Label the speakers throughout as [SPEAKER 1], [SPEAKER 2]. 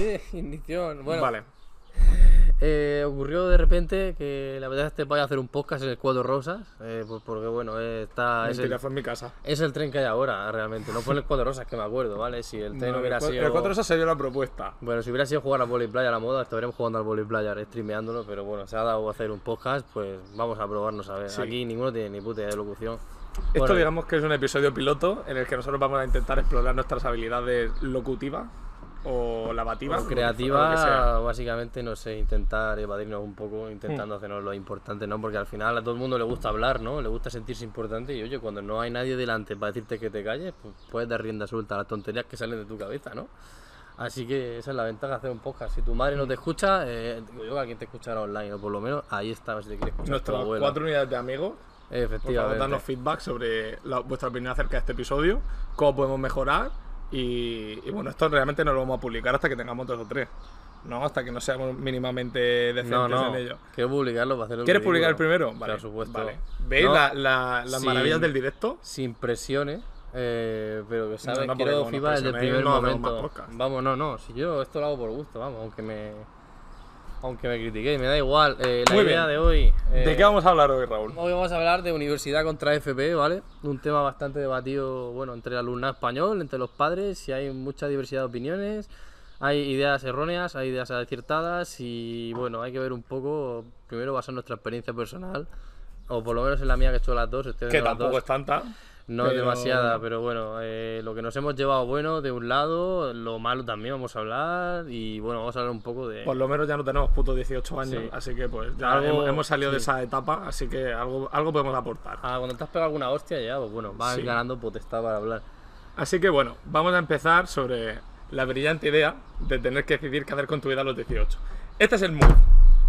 [SPEAKER 1] Sí, ignición. Bueno,
[SPEAKER 2] Vale.
[SPEAKER 1] eh, ocurrió de repente que la verdad es que vaya a hacer un podcast en el Cuatro Rosas, eh, pues porque bueno, eh, está, es, el,
[SPEAKER 2] fue en mi casa.
[SPEAKER 1] es el tren que hay ahora, realmente. No fue en el Cuatro Rosas, que me acuerdo, ¿vale? Si el tren
[SPEAKER 2] No,
[SPEAKER 1] hubiera
[SPEAKER 2] el,
[SPEAKER 1] sido...
[SPEAKER 2] el 4 se dio la propuesta.
[SPEAKER 1] Bueno, si hubiera sido jugar al volley playa a la moda, estaríamos jugando al volley playa, streameándolo, pero bueno, se ha dado a hacer un podcast, pues vamos a probarnos a ver.
[SPEAKER 2] Sí.
[SPEAKER 1] Aquí ninguno tiene ni puta idea de locución.
[SPEAKER 2] Esto
[SPEAKER 1] Bueno,
[SPEAKER 2] digamos que es un episodio piloto en el que nosotros vamos a intentar explorar nuestras habilidades locutivas o lavativas.
[SPEAKER 1] o
[SPEAKER 2] lo que- lo que sea.
[SPEAKER 1] creativa, básicamente, no sé, intentar evadirnos un poco,
[SPEAKER 2] Hmm.
[SPEAKER 1] intentando hacernos lo importante, ¿no? Porque al final a todo el mundo le gusta hablar, ¿no? Le gusta sentirse importante y oye, cuando no hay nadie delante para decirte que te calles, pues puedes dar rienda suelta a las tonterías que salen de tu cabeza, ¿no? Así que esa es la ventaja de hacer un podcast. Si tu madre no te escucha, eh, digo yo que alguien te escuchará online, o por lo menos ahí está, si te quiere escuchar
[SPEAKER 2] Nuestras cuatro unidades de amigos. Por favor,
[SPEAKER 1] Efectivamente.
[SPEAKER 2] darnos feedback sobre la- vuestra opinión acerca de este episodio, cómo podemos mejorar. Y, y bueno, esto realmente no lo vamos a publicar hasta que tengamos dos o tres. ¿No? Hasta que no seamos mínimamente decentes
[SPEAKER 1] No, no,
[SPEAKER 2] en ello.
[SPEAKER 1] quiero publicarlo para hacerlo.
[SPEAKER 2] ¿Quieres publicar el primero? Vale.
[SPEAKER 1] Por supuesto.
[SPEAKER 2] Vale. ¿Veis
[SPEAKER 1] No,
[SPEAKER 2] la- la- las
[SPEAKER 1] sin-
[SPEAKER 2] maravillas del directo?
[SPEAKER 1] Sin presiones, eh, pero que sabes, quiero feedback desde el primer momento. Vamos, no, no, si yo esto lo hago por gusto, vamos, aunque me. Aunque me critiquéis, me da igual. Eh, la
[SPEAKER 2] Muy
[SPEAKER 1] idea
[SPEAKER 2] bien.
[SPEAKER 1] de hoy.
[SPEAKER 2] ¿De
[SPEAKER 1] eh,
[SPEAKER 2] qué vamos a hablar hoy, Raúl?
[SPEAKER 1] Hoy vamos a hablar de universidad contra FP, ¿vale? Un tema bastante debatido, bueno, entre el alumnado español, entre los padres, y hay mucha diversidad de opiniones, hay ideas erróneas, hay ideas acertadas, y bueno, hay que ver un poco, primero basar nuestra experiencia personal, o por lo menos en la mía que he hecho las dos, estoy
[SPEAKER 2] Que tampoco
[SPEAKER 1] dos.
[SPEAKER 2] es tanta.
[SPEAKER 1] No es demasiada, pero bueno, eh, lo que nos hemos llevado bueno de un lado, lo malo también vamos a hablar, y bueno, vamos a hablar un poco de...
[SPEAKER 2] Por lo menos ya no tenemos putos 18 años,
[SPEAKER 1] Sí.
[SPEAKER 2] así que pues ya
[SPEAKER 1] Algo-
[SPEAKER 2] hemos, hemos salido de esa etapa, así que algo, algo podemos aportar.
[SPEAKER 1] Ah, cuando te has pegado alguna hostia ya, pues bueno, vas
[SPEAKER 2] Sí.
[SPEAKER 1] ganando potestad para hablar.
[SPEAKER 2] Así que bueno, vamos a empezar sobre la brillante idea de tener que decidir qué hacer con tu vida a los 18. Este es el mood.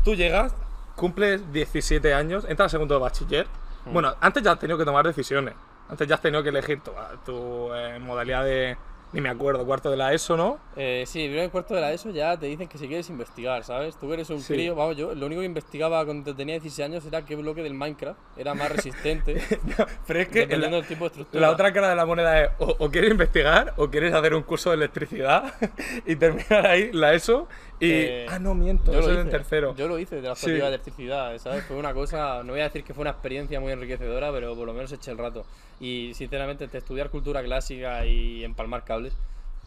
[SPEAKER 2] Tú llegas, cumples 17 años, entras al segundo de bachiller.
[SPEAKER 1] Hmm.
[SPEAKER 2] Bueno, antes ya has tenido que tomar decisiones. Antes ya has tenido que elegir tu, tu, eh, modalidad de, ni me acuerdo, cuarto de la ESO, ¿no?
[SPEAKER 1] Eh, sí, primero cuarto de la ESO ya te dicen que si quieres investigar, ¿sabes? Tú eres un
[SPEAKER 2] Sí.
[SPEAKER 1] crío, vamos, yo lo único que investigaba cuando tenía 16 años era qué bloque del Minecraft era más resistente,
[SPEAKER 2] Pero es que la,
[SPEAKER 1] del tipo de estructura.
[SPEAKER 2] la otra cara de la moneda es o, o quieres investigar o quieres hacer un curso de electricidad y terminar ahí la ESO y...
[SPEAKER 1] Eh,
[SPEAKER 2] ah, no, miento,
[SPEAKER 1] yo
[SPEAKER 2] eso
[SPEAKER 1] lo
[SPEAKER 2] es en
[SPEAKER 1] hice,
[SPEAKER 2] tercero.
[SPEAKER 1] Yo lo hice de la
[SPEAKER 2] Sí.
[SPEAKER 1] de electricidad, ¿sabes? Fue una cosa, no voy a decir que fue una experiencia muy enriquecedora, pero por lo menos eché el rato. Y sinceramente, entre estudiar cultura clásica y empalmar cables,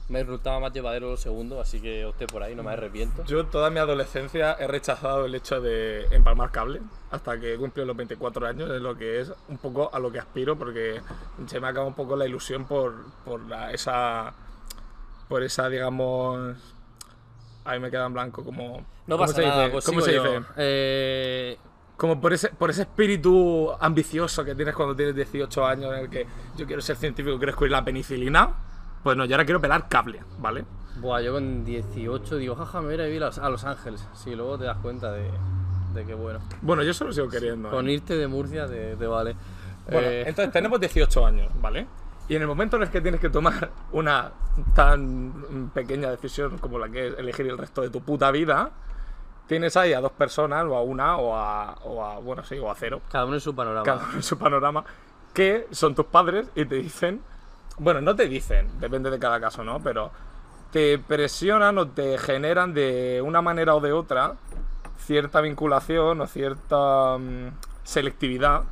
[SPEAKER 1] me resultaba más llevadero lo segundo, así que opté por ahí, no me arrepiento.
[SPEAKER 2] Yo toda mi adolescencia he rechazado el hecho de empalmar cable hasta que cumplí los 24 años, es lo que es un poco a lo que aspiro porque se me acaba un poco la ilusión por, por la- esa por esa digamos ahí me queda en blanco como
[SPEAKER 1] No
[SPEAKER 2] ¿cómo
[SPEAKER 1] pasa
[SPEAKER 2] se
[SPEAKER 1] nada,
[SPEAKER 2] dice?
[SPEAKER 1] pues
[SPEAKER 2] ¿Cómo se dice?
[SPEAKER 1] Eh,
[SPEAKER 2] Como por ese, por ese espíritu ambicioso que tienes cuando tienes 18 años en el que yo quiero ser científico, quiero descubrir la penicilina, pues no, yo ahora quiero pelar cable, ¿vale?
[SPEAKER 1] Buah, yo con 18 digo, jaja, me voy a ir a Los, a Los Ángeles. Sí, luego te das cuenta de, de que bueno.
[SPEAKER 2] Bueno, yo eso lo sigo queriendo. ¿eh?
[SPEAKER 1] Con irte de Murcia te, te vale.
[SPEAKER 2] Bueno,
[SPEAKER 1] Eh,
[SPEAKER 2] entonces tenemos 18 años, ¿vale? Y en el momento en el que tienes que tomar una tan pequeña decisión como la que es elegir el resto de tu puta vida, tienes ahí a dos personas, o a una, o a, o a bueno, sí, o a cero,
[SPEAKER 1] cada uno en su panorama.
[SPEAKER 2] cada uno en su panorama, que son tus padres y te dicen, bueno, no te dicen, depende de cada caso, ¿no? Pero te presionan o te generan de una manera o de otra cierta vinculación o cierta mm, selectividad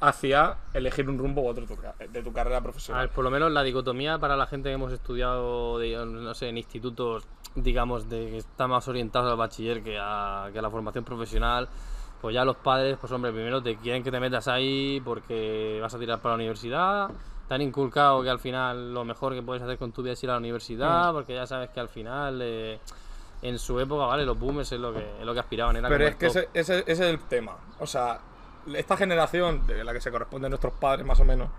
[SPEAKER 2] hacia elegir un rumbo u otro de tu de tu carrera
[SPEAKER 1] A
[SPEAKER 2] profesional.
[SPEAKER 1] ver, por lo menos la dicotomía para la gente que hemos estudiado, de- no sé, en institutos, digamos, de que está más orientados al bachiller que a, que a la formación profesional, pues ya los padres, pues hombre, primero te quieren que te metas ahí porque vas a tirar para la universidad, te han inculcado que al final lo mejor que puedes hacer con tu vida es ir a la universidad, porque ya sabes que al final, eh, en su época, vale, los boomers es lo que, es lo que aspiraban, era
[SPEAKER 2] Pero es que ese, ese- ese es el tema. O sea, esta generación, de la que se corresponden nuestros padres más o menos,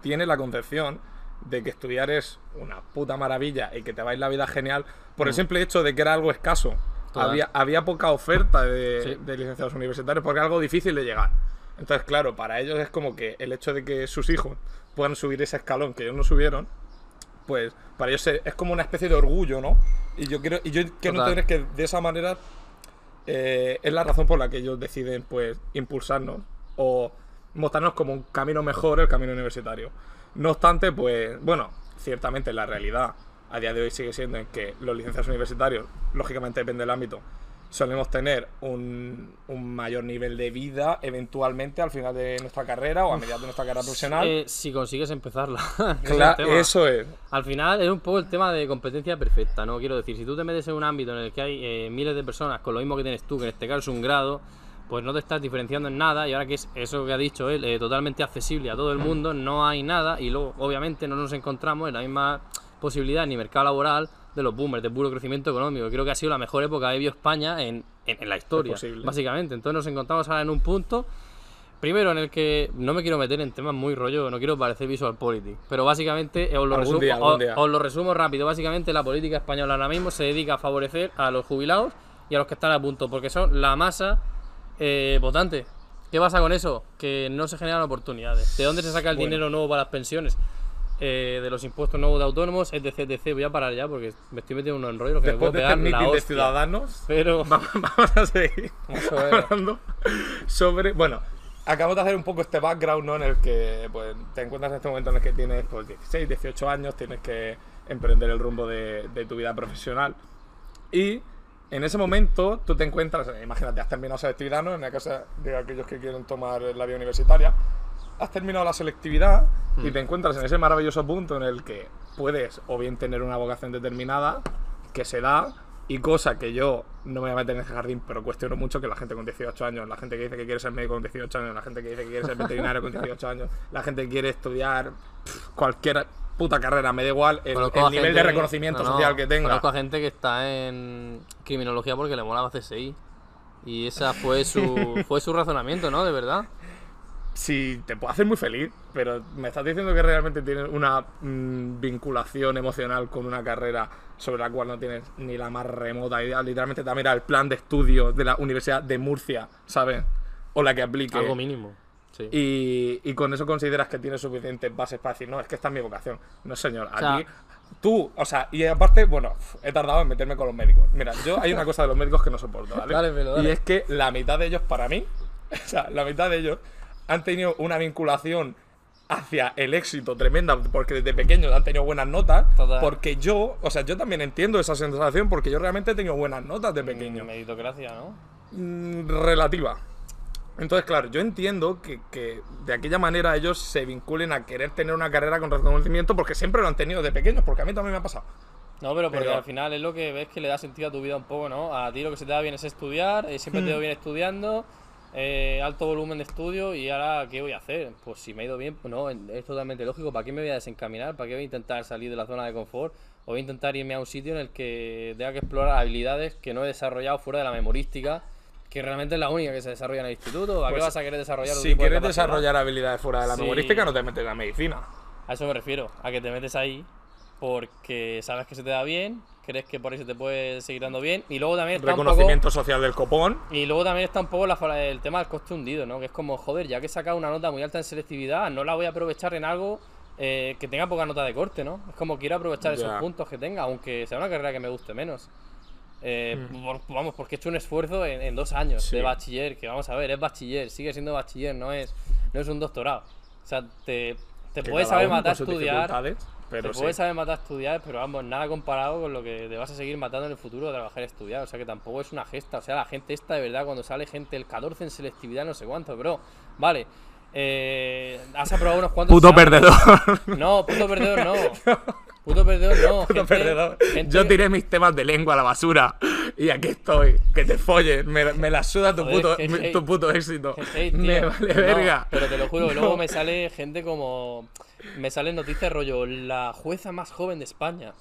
[SPEAKER 2] tiene la concepción de que estudiar es una puta maravilla y que te va a ir la vida genial por el simple hecho de que era algo escaso.
[SPEAKER 1] Mm. Total.
[SPEAKER 2] Había, había poca oferta de,
[SPEAKER 1] Sí.
[SPEAKER 2] de licenciados universitarios porque era algo difícil de llegar. Entonces, claro, para ellos es como que el hecho de que sus hijos puedan subir ese escalón que ellos no subieron, pues para ellos es como una especie de orgullo, ¿no? Y yo quiero, y yo quiero entender que de esa manera eh, es la razón por la que ellos deciden pues impulsarnos o mostrarnos como un camino mejor el camino universitario. No obstante, pues bueno, ciertamente en la realidad a día de hoy sigue siendo en que los licenciados universitarios, lógicamente depende del ámbito, solemos tener un, un mayor nivel de vida eventualmente al final de nuestra carrera o a mediados de nuestra carrera profesional.
[SPEAKER 1] Eh, si consigues empezarla. Ese es el
[SPEAKER 2] Cla-
[SPEAKER 1] tema.
[SPEAKER 2] eso es.
[SPEAKER 1] Al final es un poco el tema de competencia perfecta, ¿no? Quiero decir, si tú te metes en un ámbito en el que hay eh, miles de personas con lo mismo que tienes tú, que en este caso es un grado, pues no te estás diferenciando en nada y ahora que es eso que ha dicho él, eh, totalmente accesible a todo el mundo, no hay nada y luego obviamente no nos encontramos en la misma posibilidad ni mercado laboral de los boomers, de puro crecimiento económico. Creo que ha sido la mejor época vivido España en, en- en la historia, básicamente. Entonces nos encontramos ahora en un punto Primero, en el que no me quiero meter en temas muy rollo, no quiero parecer visual politics, pero básicamente eh, os lo, resumo,
[SPEAKER 2] día,
[SPEAKER 1] os- os lo resumo rápido. Básicamente la política española ahora mismo se dedica a favorecer a los jubilados y a los que están a punto, porque son la masa eh, votante. ¿Qué pasa con eso? Que no se generan oportunidades. ¿De dónde se saca el
[SPEAKER 2] Bueno.
[SPEAKER 1] dinero nuevo para las pensiones? Eh, de los impuestos nuevos de autónomos, etc, etc. Voy a parar ya porque me estoy metiendo en un enrollo que
[SPEAKER 2] Después
[SPEAKER 1] me
[SPEAKER 2] de este meeting de ciudadanos,
[SPEAKER 1] Pero
[SPEAKER 2] vamos, vamos a seguir hablando sobre. Bueno, acabamos de hacer un poco este background, ¿no? En el que pues, te encuentras en este momento en el que tienes pues, 16, 18 años, tienes que emprender el rumbo de, de tu vida profesional. Y en ese momento tú te encuentras, imagínate, has terminado selectividad, ¿no? En la casa de aquellos que quieren tomar la vía universitaria. Has terminado la selectividad y te encuentras en ese maravilloso punto en el que puedes o bien tener una vocación determinada que se da y cosa que yo no me voy a meter en ese jardín, pero cuestiono mucho que la gente con 18 años, la gente que dice que quiere ser médico con 18 años, la gente que dice que quiere ser veterinario con 18 años, la gente que quiere estudiar pff, cualquier puta carrera, me da igual el, el nivel
[SPEAKER 1] gente-
[SPEAKER 2] de reconocimiento
[SPEAKER 1] no, no,
[SPEAKER 2] social que tenga.
[SPEAKER 1] Conozco a gente que está en criminología porque le molaba CSI. Y esa fue su, fue su razonamiento, ¿no? De verdad.
[SPEAKER 2] Sí, te puede hacer muy feliz, pero me estás diciendo que realmente tienes una mm, vinculación emocional con una carrera sobre la cual no tienes ni la más remota idea. Literalmente te mira el plan de estudios de la Universidad de Murcia, ¿sabes? O la que aplique.
[SPEAKER 1] Algo mínimo. Sí.
[SPEAKER 2] Y, y con eso consideras que tienes suficientes bases para decir, no, es que esta es mi vocación. No, señor,
[SPEAKER 1] O sea-
[SPEAKER 2] aquí. Tú, o sea, y aparte, bueno, he tardado en meterme con los médicos. Mira, yo hay una cosa de los médicos que no soporto, ¿vale?
[SPEAKER 1] Dale, pero dale.
[SPEAKER 2] Y es que la mitad de ellos, para mí, o sea, la mitad de ellos han tenido una vinculación hacia el éxito tremenda porque desde pequeños han tenido buenas notas.
[SPEAKER 1] Total.
[SPEAKER 2] Porque yo, o sea, yo también entiendo esa sensación porque yo realmente he tenido buenas notas de pequeño
[SPEAKER 1] Meritocracia, ¿no?
[SPEAKER 2] mm, relativa. Entonces, claro, yo entiendo que, que de aquella manera ellos se vinculen a querer tener una carrera con reconocimiento porque siempre lo han tenido de pequeños, porque a mí también me ha pasado.
[SPEAKER 1] No, pero porque
[SPEAKER 2] Pero-
[SPEAKER 1] al final es lo que ves que le da sentido a tu vida un poco, ¿no? A ti lo que se te da bien es estudiar, eh, siempre te
[SPEAKER 2] Mm.
[SPEAKER 1] he ido bien estudiando, eh, alto volumen de estudio y ahora, ¿qué voy a hacer? Pues si me ha ido bien, pues no, es totalmente lógico. ¿Para qué me voy a desencaminar? ¿Para qué voy a intentar salir de la zona de confort? O voy a intentar irme a un sitio en el que tenga que explorar habilidades que no he desarrollado fuera de la memorística, que realmente es la única que se desarrolla en el instituto. ¿A qué
[SPEAKER 2] Pues,
[SPEAKER 1] vas a querer desarrollar
[SPEAKER 2] Si
[SPEAKER 1] de
[SPEAKER 2] quieres
[SPEAKER 1] capacidad?
[SPEAKER 2] desarrollar habilidades fuera de la
[SPEAKER 1] Sí.
[SPEAKER 2] memorística, no te metes en la medicina.
[SPEAKER 1] A eso me refiero, a que te metes ahí porque sabes que se te da bien, crees que por ahí se te puede seguir dando bien y luego también está un poco,
[SPEAKER 2] Reconocimiento social del copón.
[SPEAKER 1] y luego también está un poco la el tema del coste hundido, ¿no? Que es como, joder, ya que he sacado una nota muy alta en selectividad, no la voy a aprovechar en algo eh, que tenga poca nota de corte, ¿no? Es como quiero aprovechar esos puntos que tenga, aunque sea una carrera que me guste menos. Eh, por- vamos, porque he hecho un esfuerzo en, en dos años
[SPEAKER 2] Mm. Sí.
[SPEAKER 1] de bachiller, que vamos a ver, es bachiller, sigue siendo bachiller, no es, no es un doctorado. O sea, te, te puedes saber matar a estudiar,
[SPEAKER 2] Pero
[SPEAKER 1] te
[SPEAKER 2] sí.
[SPEAKER 1] puedes saber matar estudiar, pero vamos, nada comparado con lo que te vas a seguir matando en el futuro de trabajar y estudiar. O sea que tampoco es una gesta. O sea, la gente esta de verdad, cuando sale gente el 14 en selectividad, no sé cuánto, bro. Vale. Eh, has aprobado unos cuantos.
[SPEAKER 2] Puto
[SPEAKER 1] exámenes.
[SPEAKER 2] perdedor.
[SPEAKER 1] No, puto perdedor no. Puto perdedor no.
[SPEAKER 2] Puto
[SPEAKER 1] gente-
[SPEAKER 2] perdedor.
[SPEAKER 1] gente-
[SPEAKER 2] Yo tiré mis temas de lengua a la basura. Y aquí estoy. Que te follen. Me, me la suda tu,
[SPEAKER 1] Joder,
[SPEAKER 2] puto, tu éxito.
[SPEAKER 1] Qué hate,
[SPEAKER 2] me
[SPEAKER 1] tío.
[SPEAKER 2] vale
[SPEAKER 1] No,
[SPEAKER 2] verga.
[SPEAKER 1] pero te lo juro, que
[SPEAKER 2] No.
[SPEAKER 1] luego me sale gente como. Me salen noticias rollo, la jueza más joven de España.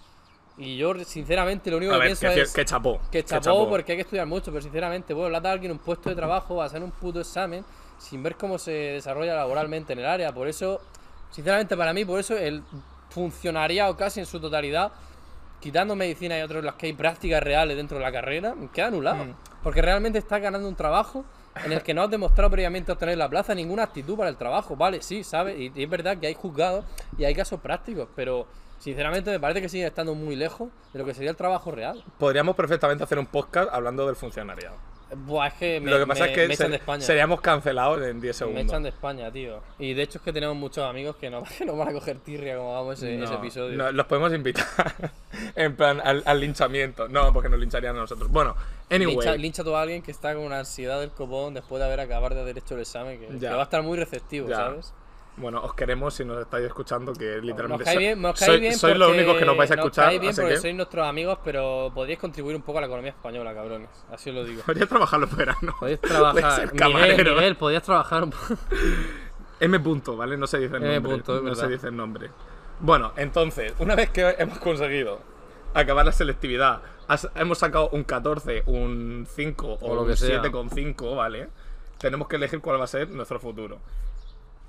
[SPEAKER 1] Y yo, sinceramente, lo único
[SPEAKER 2] A
[SPEAKER 1] que
[SPEAKER 2] ver,
[SPEAKER 1] pienso
[SPEAKER 2] que,
[SPEAKER 1] es.
[SPEAKER 2] que chapó.
[SPEAKER 1] Que
[SPEAKER 2] que
[SPEAKER 1] chapó porque hay que estudiar mucho, pero sinceramente, bueno, le has dado a alguien un puesto de trabajo, va a hacer un puto examen sin ver cómo se desarrolla laboralmente en el área. Por eso, sinceramente, para mí, por eso el funcionariado casi en su totalidad, quitando medicina y otros las que hay prácticas reales dentro de la carrera, queda anulado.
[SPEAKER 2] Mm.
[SPEAKER 1] Porque realmente estás ganando un trabajo en el que no has demostrado previamente obtener la plaza, ninguna actitud para el trabajo. Vale, sí, ¿sabes? Y, y es verdad que hay juzgados y hay casos prácticos, pero sinceramente me parece que siguen estando muy lejos de lo que sería el trabajo real.
[SPEAKER 2] Podríamos perfectamente hacer un podcast hablando del funcionariado.
[SPEAKER 1] Buah, es que me,
[SPEAKER 2] Lo que pasa
[SPEAKER 1] me-
[SPEAKER 2] es que
[SPEAKER 1] me
[SPEAKER 2] seríamos cancelados en 10
[SPEAKER 1] Me
[SPEAKER 2] segundos.
[SPEAKER 1] echan de España, tío. Y de hecho es que tenemos muchos amigos que nos van a coger tirria como hagamos ese,
[SPEAKER 2] No,
[SPEAKER 1] ese episodio.
[SPEAKER 2] no, los podemos invitar en plan al, al linchamiento. No, porque nos lincharían a nosotros. Bueno, anyway.
[SPEAKER 1] Lincha, lincha tú a alguien que está con una ansiedad del copón después de haber acabado de haber hecho el examen, que, que va a estar muy receptivo,
[SPEAKER 2] Ya.
[SPEAKER 1] ¿sabes?
[SPEAKER 2] Bueno, os queremos si nos estáis escuchando, que literalmente
[SPEAKER 1] Nos bien, nos
[SPEAKER 2] sois,
[SPEAKER 1] bien
[SPEAKER 2] sois los únicos que nos vais a escuchar.
[SPEAKER 1] Nos cae bien
[SPEAKER 2] así
[SPEAKER 1] porque
[SPEAKER 2] que
[SPEAKER 1] sois nuestros amigos, pero podríais contribuir un poco a la economía española, cabrones. Así os lo digo.
[SPEAKER 2] Podría trabajar los veranos.
[SPEAKER 1] Podéis
[SPEAKER 2] Podéis
[SPEAKER 1] trabajar. Miguel,
[SPEAKER 2] camarero.
[SPEAKER 1] Miguel, podías trabajar un poco.
[SPEAKER 2] M. Punto, ¿vale? No se dice el
[SPEAKER 1] M.
[SPEAKER 2] nombre.
[SPEAKER 1] punto, es
[SPEAKER 2] no se dice el nombre. Bueno, entonces, una vez que hemos conseguido acabar la selectividad, has- hemos sacado un 14, un 5 o,
[SPEAKER 1] O lo
[SPEAKER 2] un
[SPEAKER 1] que sea.
[SPEAKER 2] 7,5, ¿vale? Tenemos que elegir cuál va a ser nuestro futuro.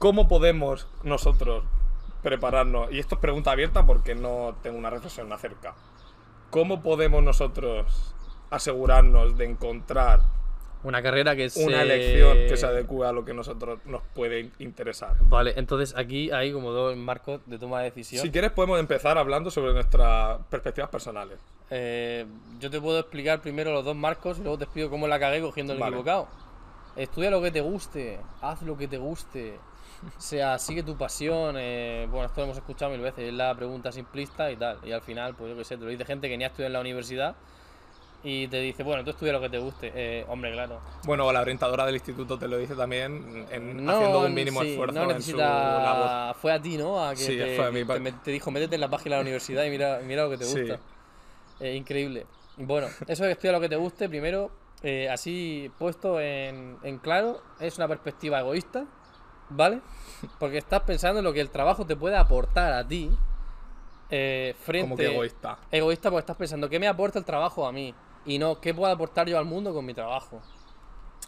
[SPEAKER 2] ¿Cómo podemos nosotros prepararnos? Y esto es pregunta abierta porque no tengo una reflexión acerca. ¿Cómo podemos nosotros asegurarnos de encontrar
[SPEAKER 1] Una carrera que es.
[SPEAKER 2] una elección que se adecue a lo que nosotros nos puede interesar?
[SPEAKER 1] Vale, entonces aquí hay como dos marcos de toma de decisión.
[SPEAKER 2] Si quieres podemos empezar hablando sobre nuestras perspectivas personales.
[SPEAKER 1] Eh, yo te puedo explicar primero los dos marcos y luego te explico cómo la cagué cogiendo el
[SPEAKER 2] Vale.
[SPEAKER 1] equivocado. Estudia lo que te guste, haz lo que te guste. O sea, sigue tu pasión. eh, bueno, esto lo hemos escuchado mil veces, es la pregunta simplista y tal. Y al final, pues yo qué sé, te lo dice gente que ni ha estudiado en la universidad y te dice, bueno, tú estudia lo que te guste. Eh, hombre, claro.
[SPEAKER 2] Bueno, la orientadora del instituto te lo dice también en,
[SPEAKER 1] No,
[SPEAKER 2] haciendo un mínimo
[SPEAKER 1] sí,
[SPEAKER 2] esfuerzo
[SPEAKER 1] no
[SPEAKER 2] en su labor.
[SPEAKER 1] necesita... Fue a ti, ¿no? A que
[SPEAKER 2] Sí,
[SPEAKER 1] te,
[SPEAKER 2] fue a mí,
[SPEAKER 1] te, te dijo, métete en la página de la universidad y mira, mira lo que te
[SPEAKER 2] Sí.
[SPEAKER 1] gusta. Eh, increíble. Bueno, eso de que estudia lo que te guste, primero, eh, así puesto en, en claro, es una perspectiva egoísta, ¿vale? Porque estás pensando en lo que el trabajo te puede aportar a ti. eh, frente...
[SPEAKER 2] Como que egoísta.
[SPEAKER 1] Egoísta porque estás pensando, ¿qué me aporta el trabajo a mí? Y no, ¿qué puedo aportar yo al mundo con mi trabajo?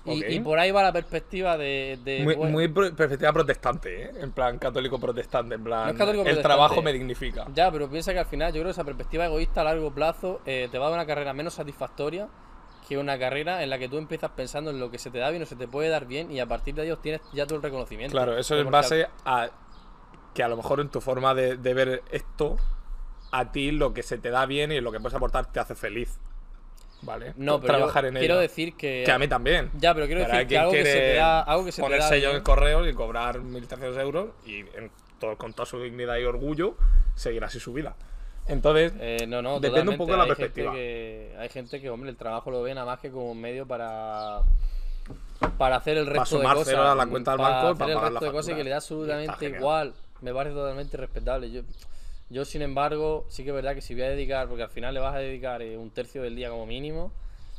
[SPEAKER 1] Y, por ahí va la perspectiva de... de,
[SPEAKER 2] Muy,
[SPEAKER 1] bueno,
[SPEAKER 2] muy pro- perspectiva protestante, ¿eh? En plan católico protestante, en plan
[SPEAKER 1] No es católico
[SPEAKER 2] el
[SPEAKER 1] protestante.
[SPEAKER 2] trabajo me dignifica.
[SPEAKER 1] Ya, pero piensa que al final yo creo que esa perspectiva egoísta a largo plazo eh, te va a dar una carrera menos satisfactoria que una carrera en la que tú empiezas pensando en lo que se te da bien o se te puede dar bien y a partir de ahí obtienes ya todo el reconocimiento.
[SPEAKER 2] Claro, eso en
[SPEAKER 1] Porque
[SPEAKER 2] base a que a lo mejor en tu forma de, de ver esto, a ti lo que se te da bien y lo que puedes aportar te hace feliz. ¿Vale?
[SPEAKER 1] al- No, pero
[SPEAKER 2] Trabajar
[SPEAKER 1] yo
[SPEAKER 2] en
[SPEAKER 1] quiero
[SPEAKER 2] ello.
[SPEAKER 1] decir que...
[SPEAKER 2] Que a mí también.
[SPEAKER 1] Ya, pero quiero
[SPEAKER 2] Pero
[SPEAKER 1] decir que algo que se te da, algo que se te
[SPEAKER 2] poner
[SPEAKER 1] da
[SPEAKER 2] sello en
[SPEAKER 1] bien-
[SPEAKER 2] el correo y cobrar 1.300 euros y en todo, con toda su dignidad y orgullo seguir así su vida. Entonces,
[SPEAKER 1] Eh, no, no,
[SPEAKER 2] Depende un poco de la
[SPEAKER 1] Hay
[SPEAKER 2] perspectiva.
[SPEAKER 1] Gente que, hay gente que, hombre, el trabajo lo ve nada más que como un medio para para hacer el resto de cosas.
[SPEAKER 2] a la cuenta del
[SPEAKER 1] para
[SPEAKER 2] banco
[SPEAKER 1] hacer
[SPEAKER 2] para
[SPEAKER 1] el resto
[SPEAKER 2] la
[SPEAKER 1] de cosas que le da absolutamente igual. Me parece totalmente respetable. Yo, yo, sin embargo, sí que es verdad que si voy a dedicar, porque al final le vas a dedicar eh, un tercio del día como mínimo,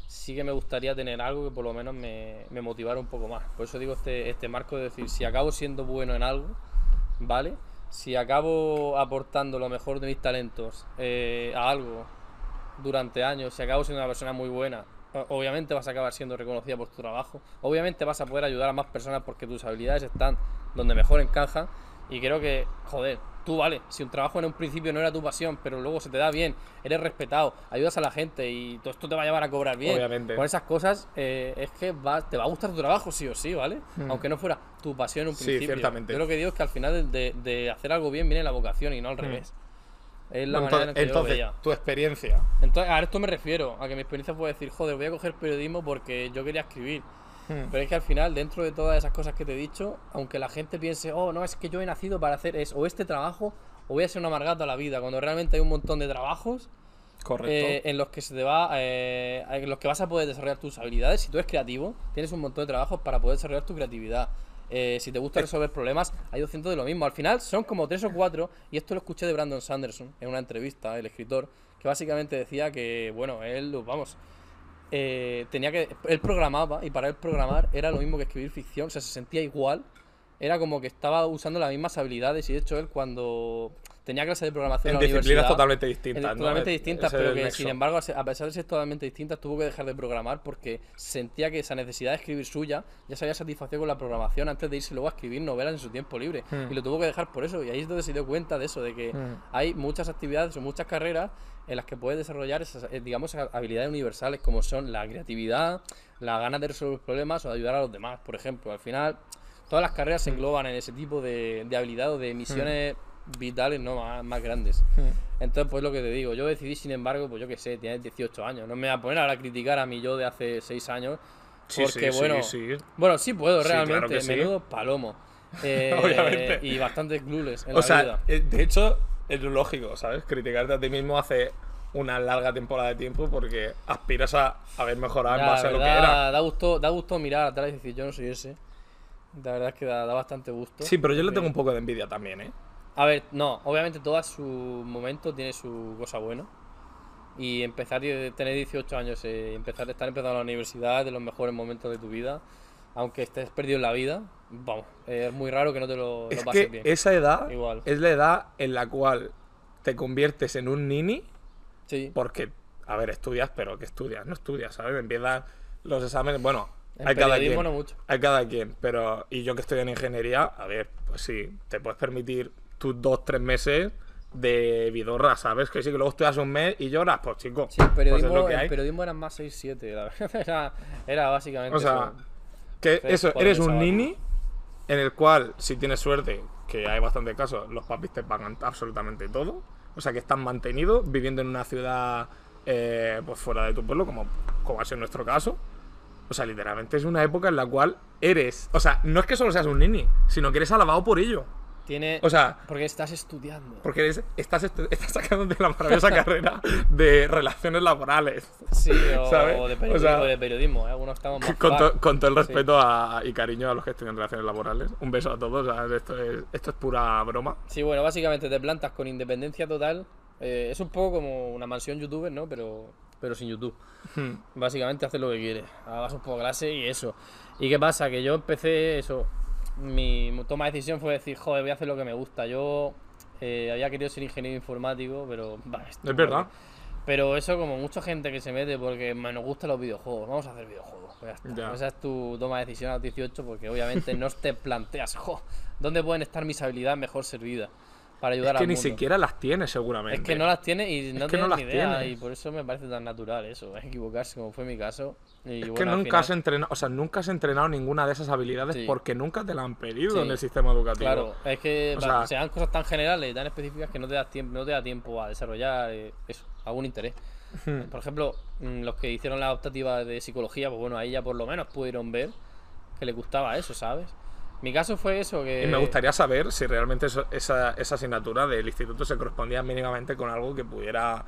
[SPEAKER 1] sí que me gustaría tener algo que por lo menos me, me motivara un poco más. Por eso digo este, este marco de decir, si acabo siendo bueno en algo, ¿vale? Si acabo aportando lo mejor de mis talentos eh, a algo durante años, si acabo siendo una persona muy buena, obviamente vas a acabar siendo reconocida por tu trabajo, obviamente vas a poder ayudar a más personas porque tus habilidades están donde mejor encajan y creo que, joder, tú vale, si un trabajo en un principio no era tu pasión, pero luego se te da bien, eres respetado, ayudas a la gente y todo esto te va a llevar a cobrar bien.
[SPEAKER 2] Obviamente.
[SPEAKER 1] Con esas cosas eh, es que va- te va a gustar tu trabajo sí o sí, ¿vale? Aunque no fuera tu pasión en un
[SPEAKER 2] Hmm. Sí,
[SPEAKER 1] principio.
[SPEAKER 2] ciertamente.
[SPEAKER 1] Yo lo que digo es que al final de, de hacer algo bien viene la vocación y no al revés. Es la
[SPEAKER 2] Hmm. entonces,
[SPEAKER 1] manera en que yo lo
[SPEAKER 2] entonces,
[SPEAKER 1] veía.
[SPEAKER 2] tu experiencia.
[SPEAKER 1] Entonces, a esto me refiero, a que mi experiencia fue decir, joder, voy a coger periodismo porque yo quería escribir.
[SPEAKER 2] Hmm.
[SPEAKER 1] Pero es que al final, dentro de todas esas cosas que te he dicho, aunque la gente piense, oh, no, es que yo he nacido para hacer es, o este trabajo o voy a ser un amargado a la vida, cuando realmente hay un montón de trabajos
[SPEAKER 2] Correcto.
[SPEAKER 1] eh, en los que se te va, eh, en los que vas a poder desarrollar tus habilidades. Si tú eres creativo, tienes un montón de trabajos para poder desarrollar tu creatividad. Eh, si te gusta resolver problemas, hay 200 de lo mismo. Al final son como tres o cuatro, y esto lo escuché de Brandon Sanderson en una entrevista, el escritor, que básicamente decía que, bueno, él, vamos, eh, tenía que. Él programaba, y para él programar era lo mismo que escribir ficción, o sea, se sentía igual. Era como que estaba usando las mismas habilidades, y de hecho él cuando tenía clase de programación
[SPEAKER 2] en
[SPEAKER 1] en la
[SPEAKER 2] disciplinas totalmente
[SPEAKER 1] en-
[SPEAKER 2] distintas. ¿no?
[SPEAKER 1] totalmente
[SPEAKER 2] E-
[SPEAKER 1] distintas, pero que sin embargo, a pesar de ser totalmente distintas, tuvo que dejar de programar porque sentía que esa necesidad de escribir suya ya se había satisfacido con la programación antes de irse luego a escribir novelas en su tiempo libre.
[SPEAKER 2] Hmm.
[SPEAKER 1] Y lo tuvo que dejar por eso. Y ahí es donde se dio cuenta de eso, de que
[SPEAKER 2] Hmm.
[SPEAKER 1] hay muchas actividades o muchas carreras en las que puedes desarrollar esas, eh, digamos, habilidades universales como son la creatividad, la ganas de resolver problemas o de ayudar a los demás, por ejemplo. Al final, todas las carreras se engloban en ese tipo de, de habilidad o de misiones vitales no más, más grandes.
[SPEAKER 2] Hmm.
[SPEAKER 1] Entonces, pues lo que te digo, yo decidí, sin embargo, pues yo qué sé, tienes 18 años. No me voy a poner ahora a criticar a mi yo de hace 6 años
[SPEAKER 2] Sí,
[SPEAKER 1] Porque,
[SPEAKER 2] sí,
[SPEAKER 1] bueno,
[SPEAKER 2] sí, sí.
[SPEAKER 1] bueno, sí puedo
[SPEAKER 2] Sí,
[SPEAKER 1] realmente.
[SPEAKER 2] claro sí.
[SPEAKER 1] Menudo palomo. Eh,
[SPEAKER 2] Obviamente.
[SPEAKER 1] Y bastante clueless en
[SPEAKER 2] O
[SPEAKER 1] la
[SPEAKER 2] sea,
[SPEAKER 1] vida.
[SPEAKER 2] eh, de hecho, es lo lógico, ¿sabes? Criticarte a ti mismo hace una larga temporada de tiempo porque aspiras a haber mejorado en base a lo que era.
[SPEAKER 1] Da gusto, da gusto mirar atrás y decir, yo no soy ese. La verdad es que da, da bastante gusto.
[SPEAKER 2] Sí, pero yo le tengo un poco de envidia también, ¿eh?
[SPEAKER 1] A ver, no, obviamente todo a su momento tiene su cosa buena. Y empezar a tener 18 años, eh, empezar a estar empezando la universidad, de los mejores momentos de tu vida, aunque estés perdido en la vida, vamos, es muy raro que no te lo,
[SPEAKER 2] Es
[SPEAKER 1] lo pases
[SPEAKER 2] que
[SPEAKER 1] bien.
[SPEAKER 2] esa edad
[SPEAKER 1] Igual.
[SPEAKER 2] es la edad en la cual te conviertes en un nini
[SPEAKER 1] Sí,
[SPEAKER 2] porque, a ver, estudias, pero ¿qué estudias? No estudias, ¿sabes? Empiezan los exámenes, bueno,
[SPEAKER 1] En
[SPEAKER 2] hay cada quien.
[SPEAKER 1] no mucho.
[SPEAKER 2] Hay cada quien, pero, y yo que estoy en ingeniería, a ver, pues sí, te puedes permitir tus dos, tres meses de vidorra, ¿sabes? Que sí, que luego estudias un mes y lloras, pues chico,
[SPEAKER 1] sí el
[SPEAKER 2] pues es
[SPEAKER 1] periodismo,
[SPEAKER 2] que hay.
[SPEAKER 1] el periodismo eran más 6-7, la verdad. Era, era básicamente
[SPEAKER 2] O sea,
[SPEAKER 1] eso.
[SPEAKER 2] Que eso, eres un nini en el cual, si tienes suerte, que hay bastante casos, los papis te pagan absolutamente todo. O sea, que estás mantenido viviendo en una ciudad eh, pues fuera de tu pueblo, como, como ha sido nuestro caso. O sea, literalmente es una época en la cual eres. O sea, no es que solo seas un nini, sino que eres alabado por ello.
[SPEAKER 1] Tiene,
[SPEAKER 2] O sea,
[SPEAKER 1] porque estás estudiando.
[SPEAKER 2] porque eres- estás, estu- estás sacando de la maravillosa carrera de relaciones laborales.
[SPEAKER 1] Sí, o,
[SPEAKER 2] ¿sabes?
[SPEAKER 1] o de
[SPEAKER 2] O
[SPEAKER 1] periodismo,
[SPEAKER 2] sea,
[SPEAKER 1] de periodismo, ¿eh? algunos estamos más
[SPEAKER 2] Con, to-
[SPEAKER 1] fuck.
[SPEAKER 2] con todo el
[SPEAKER 1] Sí.
[SPEAKER 2] respeto a- y cariño a los que estudian relaciones laborales. Un beso a todos. ¿sabes? Esto, es, esto es pura broma.
[SPEAKER 1] Sí, bueno, básicamente te plantas con independencia total. Eh, es un poco como una mansión youtuber, ¿no? Pero, pero sin YouTube.
[SPEAKER 2] Hmm.
[SPEAKER 1] Básicamente haces lo que quieres. Hagas un poco clase y eso. ¿Y qué pasa? Que yo empecé eso. Mi toma de decisión fue decir, joder, voy a hacer lo que me gusta. Yo eh, había querido ser ingeniero informático, pero... bah, esto
[SPEAKER 2] Es verdad.
[SPEAKER 1] Pero eso como mucha gente que se mete porque me nos gustan los videojuegos, vamos a hacer videojuegos. Pues ya está.
[SPEAKER 2] Ya.
[SPEAKER 1] Esa es tu toma de decisión a los 18 porque obviamente no te planteas, jo, ¿dónde pueden estar mis habilidades mejor servidas para ayudar
[SPEAKER 2] Es que
[SPEAKER 1] al
[SPEAKER 2] ni
[SPEAKER 1] mundo?
[SPEAKER 2] siquiera las tienes, seguramente.
[SPEAKER 1] Es que no las tiene y no
[SPEAKER 2] que
[SPEAKER 1] tienes
[SPEAKER 2] no
[SPEAKER 1] ni idea
[SPEAKER 2] tiene.
[SPEAKER 1] y por eso me parece tan natural eso, equivocarse como fue mi caso. Y
[SPEAKER 2] Es
[SPEAKER 1] bueno,
[SPEAKER 2] que nunca has
[SPEAKER 1] final-
[SPEAKER 2] entrenado, o sea, nunca has entrenado ninguna de esas habilidades
[SPEAKER 1] Sí.
[SPEAKER 2] porque nunca te la han pedido
[SPEAKER 1] Sí.
[SPEAKER 2] en el sistema educativo.
[SPEAKER 1] Claro, es que
[SPEAKER 2] O
[SPEAKER 1] va-
[SPEAKER 2] sea-
[SPEAKER 1] sean cosas tan generales y tan específicas que no te, das tiempo, no te da tiempo a desarrollar eh, eso, algún interés.
[SPEAKER 2] Hmm.
[SPEAKER 1] Por ejemplo, mm, los que hicieron la optativa de psicología, pues bueno, ahí ya por lo menos pudieron ver que le gustaba eso, ¿sabes? Mi caso fue eso, que...
[SPEAKER 2] Y me gustaría saber si realmente eso- esa, esa asignatura del instituto se correspondía mínimamente con algo que pudiera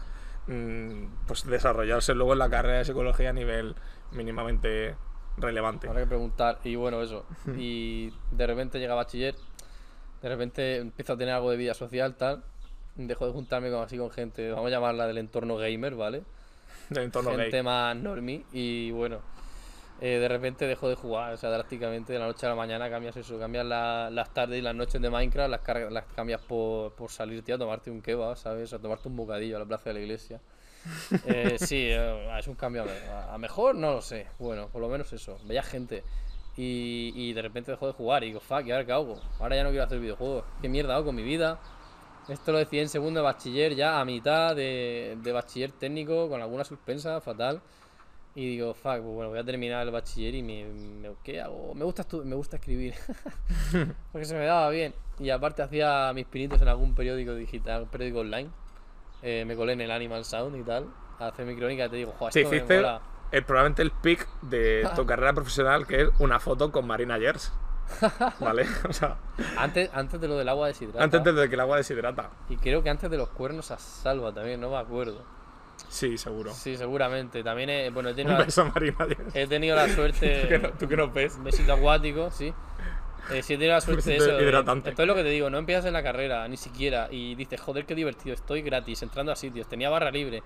[SPEAKER 2] pues desarrollarse luego en la carrera de psicología a nivel mínimamente relevante.
[SPEAKER 1] Habrá que preguntar. Y bueno, eso. Y de repente llega bachiller, de repente empiezo a tener algo de vida social, tal. Dejo de juntarme con, así con gente, vamos a llamarla del entorno gamer, ¿vale?
[SPEAKER 2] Del entorno
[SPEAKER 1] gente
[SPEAKER 2] gay.
[SPEAKER 1] más normie y bueno eh, de repente dejo de jugar o sea drásticamente de la noche a la mañana cambias eso cambias la- las tardes y las noches de Minecraft las, cargas- las cambias por, por salir tío a tomarte un kebab sabes a tomarte un bocadillo a la plaza de la iglesia Eh, sí eh, es un cambio a, a mejor no lo sé bueno por lo menos eso veía gente y, y de repente dejo de jugar y digo fuck ¿y ahora qué hago? ahora ya no quiero hacer videojuegos ¿qué mierda hago con mi vida? Esto lo decía en segundo de bachiller, ya a mitad de, de bachiller técnico, con alguna suspensa, fatal. Y digo, fuck, pues bueno, voy a terminar el bachiller y me, me- ¿qué hago? Me gusta, me gusta escribir. Porque se me daba bien. Y aparte hacía mis pinitos en algún periódico digital, un periódico online. Eh, me colé en el Animal Sound y tal. A hacer mi crónica y te digo, joder, esto me
[SPEAKER 2] hiciste
[SPEAKER 1] mola.
[SPEAKER 2] el, probablemente el pick de tu carrera profesional, que es una foto con Marina Yers. ¿Vale? O sea,
[SPEAKER 1] Antes, antes de lo del agua deshidrata.
[SPEAKER 2] antes de que el agua deshidrata.
[SPEAKER 1] Y creo que antes de los cuernos a salva también, no me acuerdo.
[SPEAKER 2] Sí, seguro.
[SPEAKER 1] Sí, seguramente. También, he, bueno, he tenido,
[SPEAKER 2] Un
[SPEAKER 1] la,
[SPEAKER 2] beso, Marina
[SPEAKER 1] he tenido la
[SPEAKER 2] ¿Tú que
[SPEAKER 1] suerte...
[SPEAKER 2] no, tú que no ves.
[SPEAKER 1] Un besito acuático, sí. Eh, sí, he tenido la suerte de eso. de-
[SPEAKER 2] hidratante.
[SPEAKER 1] esto es lo que te digo, no empiezas en la carrera, ni siquiera. Y dices, joder, qué divertido, estoy gratis, entrando a sitios. Tenía barra libre.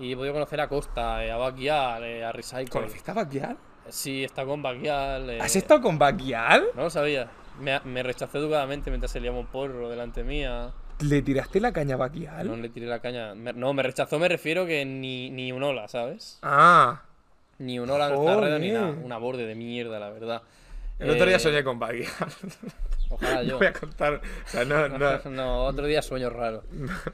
[SPEAKER 1] Y he podido conocer a Costa, eh, a Baquial, eh, a Recycle.
[SPEAKER 2] ¿Conociste a Baquial?
[SPEAKER 1] Sí, está con Baquial. eh,
[SPEAKER 2] ¿Has estado con Baquial?
[SPEAKER 1] No lo sabía. Me, me rechazó educadamente mientras se liaba un porro delante mía.
[SPEAKER 2] ¿Le tiraste la caña a Baquial?
[SPEAKER 1] No le tiré la caña. Me- no, me rechazó, me refiero que ni, ni un hola, ¿sabes?
[SPEAKER 2] Ah.
[SPEAKER 1] Ni un hola en red ni nada. Una borde de mierda, la verdad.
[SPEAKER 2] El otro día
[SPEAKER 1] Eh,
[SPEAKER 2] soñé con Baquial.
[SPEAKER 1] Ojalá yo.
[SPEAKER 2] No voy a contar. O sea, no, no.
[SPEAKER 1] No, otro día sueños raros.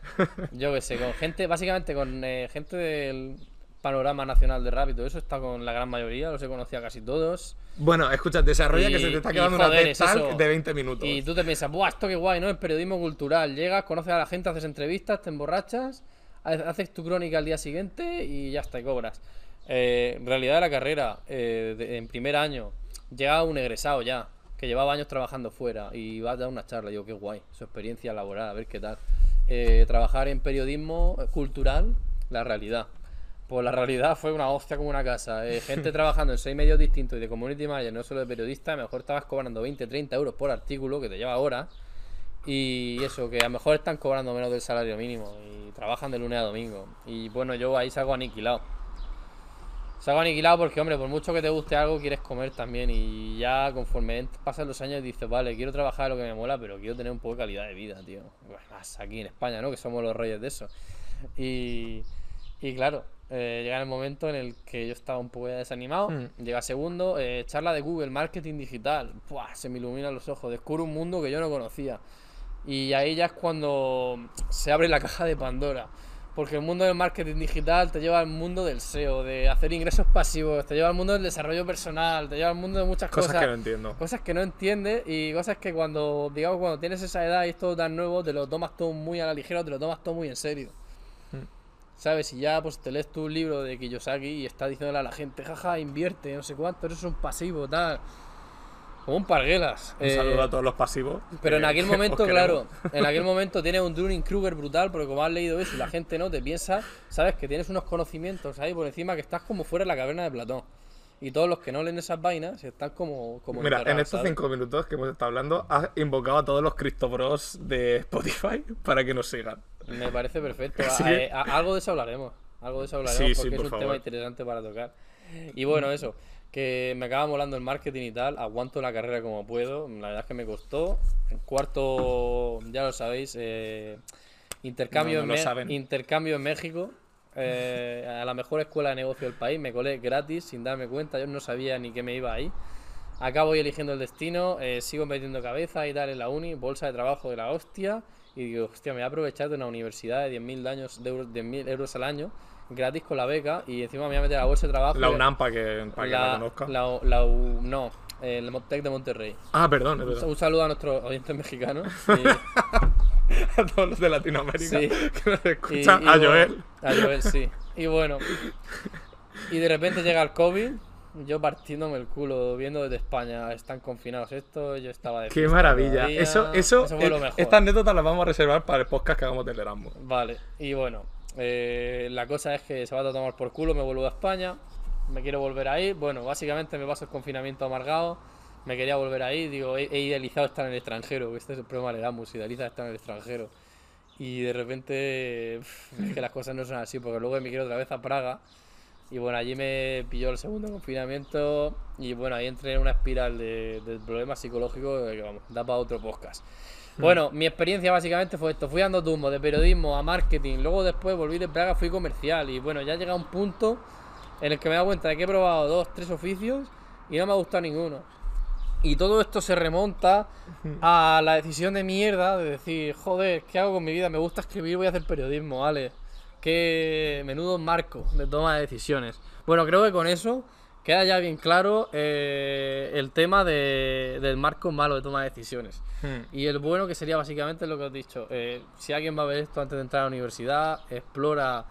[SPEAKER 1] Yo qué sé, con gente, básicamente con eh, gente del panorama nacional de rap y todo eso, está con la gran mayoría, los he conocido a casi todos.
[SPEAKER 2] Bueno, escucha, desarrolla
[SPEAKER 1] Y-
[SPEAKER 2] que se te está
[SPEAKER 1] y,
[SPEAKER 2] quedando una TED
[SPEAKER 1] es
[SPEAKER 2] Talk de 20 minutos.
[SPEAKER 1] Y tú te piensas, ¡buah, esto qué guay, ¿no? Es periodismo cultural. Llegas, conoces a la gente, haces entrevistas, te emborrachas, ha- haces tu crónica al día siguiente y ya está, y cobras. Eh, realidad de la carrera, eh, de- en primer año, llega un egresado ya, que llevaba años trabajando fuera y va a dar una charla. Digo, qué guay, su experiencia laboral, a ver qué tal. Eh, trabajar en periodismo cultural, la realidad. Pues la realidad fue una hostia como una casa. Eh, gente trabajando en seis medios distintos y de community manager, no solo de periodista, a lo mejor estabas cobrando 20, 30 euros por artículo, que te lleva horas. Y eso, que a lo mejor están cobrando menos del salario mínimo y trabajan de lunes a domingo. Y bueno, yo ahí salgo aniquilado. Salgo aniquilado porque, hombre, por mucho que te guste algo, quieres comer también. Y ya conforme pasan los años dices, vale, quiero trabajar lo que me mola, pero quiero tener un poco de calidad de vida, tío. Bueno, más aquí en España, ¿no? Que somos los reyes de eso. Y, y claro, eh, llega el momento en el que yo estaba un poco desanimado.
[SPEAKER 2] Mm.
[SPEAKER 1] Llega segundo, eh, charla de Google, marketing digital. Buah, se me iluminan los ojos. Descubro un mundo que yo no conocía. Y ahí ya es cuando se abre la caja de Pandora. Porque el mundo del marketing digital te lleva al mundo del SEO, de hacer ingresos pasivos, te lleva al mundo del desarrollo personal, te lleva al mundo de muchas
[SPEAKER 2] Cosas
[SPEAKER 1] cosas.
[SPEAKER 2] que no entiendo.
[SPEAKER 1] Cosas que no entiendes y cosas que cuando, digamos, cuando tienes esa edad y es todo tan nuevo, te lo tomas todo muy a la ligera, o te lo tomas todo muy en serio. ¿Sabes? Y ya pues te lees tu libro de Kiyosaki y está diciéndole a la gente, jaja, invierte, no sé cuánto, eres un pasivo, tal. Como un parguelas.
[SPEAKER 2] Un
[SPEAKER 1] Eh,
[SPEAKER 2] saludo a todos los pasivos.
[SPEAKER 1] pero en
[SPEAKER 2] que-
[SPEAKER 1] aquel momento, claro, en aquel momento tienes un Dunning Kruger brutal, porque como has leído eso y la gente no te piensa, sabes que tienes unos conocimientos ahí por encima que estás como fuera de la caverna de Platón. Y todos los que no leen esas vainas están como. como
[SPEAKER 2] Mira, en estos
[SPEAKER 1] ¿sabes?
[SPEAKER 2] cinco minutos que hemos estado hablando, has invocado a todos los cristobros de Spotify para que nos sigan.
[SPEAKER 1] Me parece perfecto.
[SPEAKER 2] Sí.
[SPEAKER 1] eh, a- algo de eso hablaremos. Algo de eso hablaremos
[SPEAKER 2] Sí, sí,
[SPEAKER 1] porque
[SPEAKER 2] por
[SPEAKER 1] es un tema interesante para tocar. Y bueno, eso. Que me acaba molando el marketing y tal. Aguanto la carrera como puedo. La verdad es que me costó. En cuarto, ya lo sabéis, eh, intercambio,
[SPEAKER 2] No, no lo
[SPEAKER 1] en
[SPEAKER 2] saben.
[SPEAKER 1] intercambio en México. Eh, a la mejor escuela de negocio del país. Me colé gratis sin darme cuenta. Yo no sabía ni que me iba ahí. Acabo eligiendo el destino, eh, sigo metiendo cabeza y tal en la uni, bolsa de trabajo de la hostia. Y digo, hostia, me voy a aprovechar de una universidad de 10.000 años, de euros, 10.000 euros al año, gratis con la beca. Y encima me voy a meter a la bolsa de trabajo.
[SPEAKER 2] La UNAM, para que, para que la,
[SPEAKER 1] la,
[SPEAKER 2] conozca.
[SPEAKER 1] la- la U- no, el Moptec de Monterrey.
[SPEAKER 2] Ah, perdón, es
[SPEAKER 1] Un, un saludo a nuestros oyentes mexicanos. Y-
[SPEAKER 2] a todos los de Latinoamérica
[SPEAKER 1] Sí.
[SPEAKER 2] que nos
[SPEAKER 1] Y-
[SPEAKER 2] escuchan.
[SPEAKER 1] y
[SPEAKER 2] a
[SPEAKER 1] bueno,
[SPEAKER 2] Joel.
[SPEAKER 1] A Joel, sí. Y bueno. Y de repente llega el COVID. Yo partiéndome el culo, viendo desde España, están confinados esto, yo estaba de
[SPEAKER 2] Qué maravilla.
[SPEAKER 1] todavía,
[SPEAKER 2] Eso, eso,
[SPEAKER 1] fue lo
[SPEAKER 2] eh,
[SPEAKER 1] mejor.
[SPEAKER 2] esta anécdota la vamos a reservar para el podcast que hagamos del Erasmus.
[SPEAKER 1] Vale, y bueno, eh, la cosa es que se va a tomar por culo, me vuelvo a España, me quiero volver ahí. Bueno, básicamente me paso el confinamiento amargado, me quería volver ahí, digo, he, he idealizado estar en el extranjero, este es el problema del Erasmus, idealiza estar en el extranjero. Y de repente, pff, es que las cosas no son así, porque luego me quiero otra vez a Praga. Y bueno, allí me pilló el segundo confinamiento y bueno, ahí entré en una espiral de, de problemas psicológicos que vamos, da para otro podcast. Bueno, mi experiencia básicamente fue esto, fui dando tumbo de periodismo a marketing, luego después volví de Praga, fui comercial y bueno, ya llega un punto en el que me he dado cuenta de que he probado dos, tres oficios y no me ha gustado ninguno. Y todo esto se remonta a la decisión de mierda de decir, joder, ¿qué hago con mi vida? Me gusta escribir, voy a hacer periodismo, vale. Qué menudo marco de toma de decisiones. Bueno, creo que con eso queda ya bien claro eh, el tema de- del marco malo de toma de decisiones.
[SPEAKER 2] Hmm.
[SPEAKER 1] Y el bueno que sería básicamente lo que os he dicho. eh, si alguien va a ver esto antes de entrar a la universidad, explora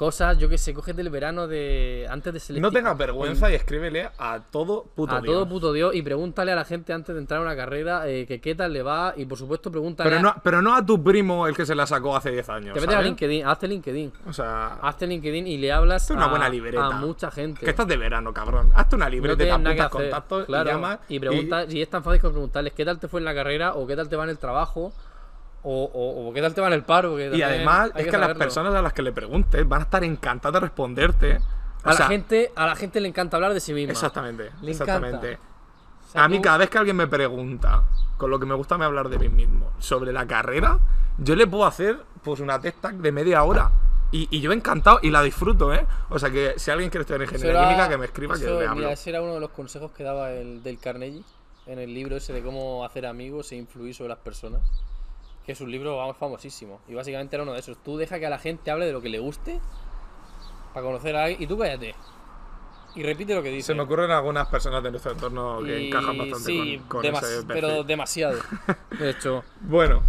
[SPEAKER 1] cosas, yo que sé, cógete el verano de antes de selectivo.
[SPEAKER 2] No tengas vergüenza y escríbele a todo puto
[SPEAKER 1] a
[SPEAKER 2] Dios.
[SPEAKER 1] todo puto Dios y pregúntale a la gente antes de entrar a una carrera eh, que qué tal le va y por supuesto pregúntale
[SPEAKER 2] Pero
[SPEAKER 1] a-
[SPEAKER 2] no, pero no a tu primo el que se la sacó hace 10 años.
[SPEAKER 1] te metes a. LinkedIn, hazte LinkedIn.
[SPEAKER 2] O sea,
[SPEAKER 1] Hazte LinkedIn y le hablas
[SPEAKER 2] Hazte una
[SPEAKER 1] a,
[SPEAKER 2] buena libreta.
[SPEAKER 1] a mucha gente.
[SPEAKER 2] que estás de verano, cabrón. Hazte una
[SPEAKER 1] No
[SPEAKER 2] libreta,
[SPEAKER 1] tienes
[SPEAKER 2] te apuntas contactos
[SPEAKER 1] claro,
[SPEAKER 2] y llamas.
[SPEAKER 1] y pregunta, y es tan fácil como preguntarles qué tal te fue en la carrera o qué tal te va en el trabajo o, o- o qué tal te va en el paro. que
[SPEAKER 2] Y además es que, las
[SPEAKER 1] saberlo.
[SPEAKER 2] personas a las que le preguntes van a estar encantadas de responderte. O
[SPEAKER 1] a
[SPEAKER 2] sea,
[SPEAKER 1] la gente a la gente le encanta hablar de sí misma.
[SPEAKER 2] Exactamente,
[SPEAKER 1] Le
[SPEAKER 2] exactamente.
[SPEAKER 1] O sea,
[SPEAKER 2] a mí
[SPEAKER 1] tú-
[SPEAKER 2] cada vez que alguien me pregunta, con lo que me gusta me hablar de mí mismo, sobre la carrera, yo le puedo hacer pues una test de media hora. Y, y yo encantado y la disfruto, ¿eh? O sea que si alguien quiere estudiar ingeniería
[SPEAKER 1] era-
[SPEAKER 2] química, que me escriba que
[SPEAKER 1] eso,
[SPEAKER 2] le hablo.
[SPEAKER 1] Mira, ese era uno de los consejos que daba el del Carnegie en el libro ese de cómo hacer amigos e influir sobre las personas. Que es un libro, vamos, famosísimo. Y básicamente era uno de esos. Tú deja que a la gente hable de lo que le guste para conocer a alguien y tú cállate. Y repite lo que dice.
[SPEAKER 2] Se me ocurren algunas personas de nuestro entorno que
[SPEAKER 1] Y
[SPEAKER 2] encajan bastante
[SPEAKER 1] sí,
[SPEAKER 2] con, con
[SPEAKER 1] demas-
[SPEAKER 2] ese
[SPEAKER 1] pero demasiado. De hecho,
[SPEAKER 2] Bueno,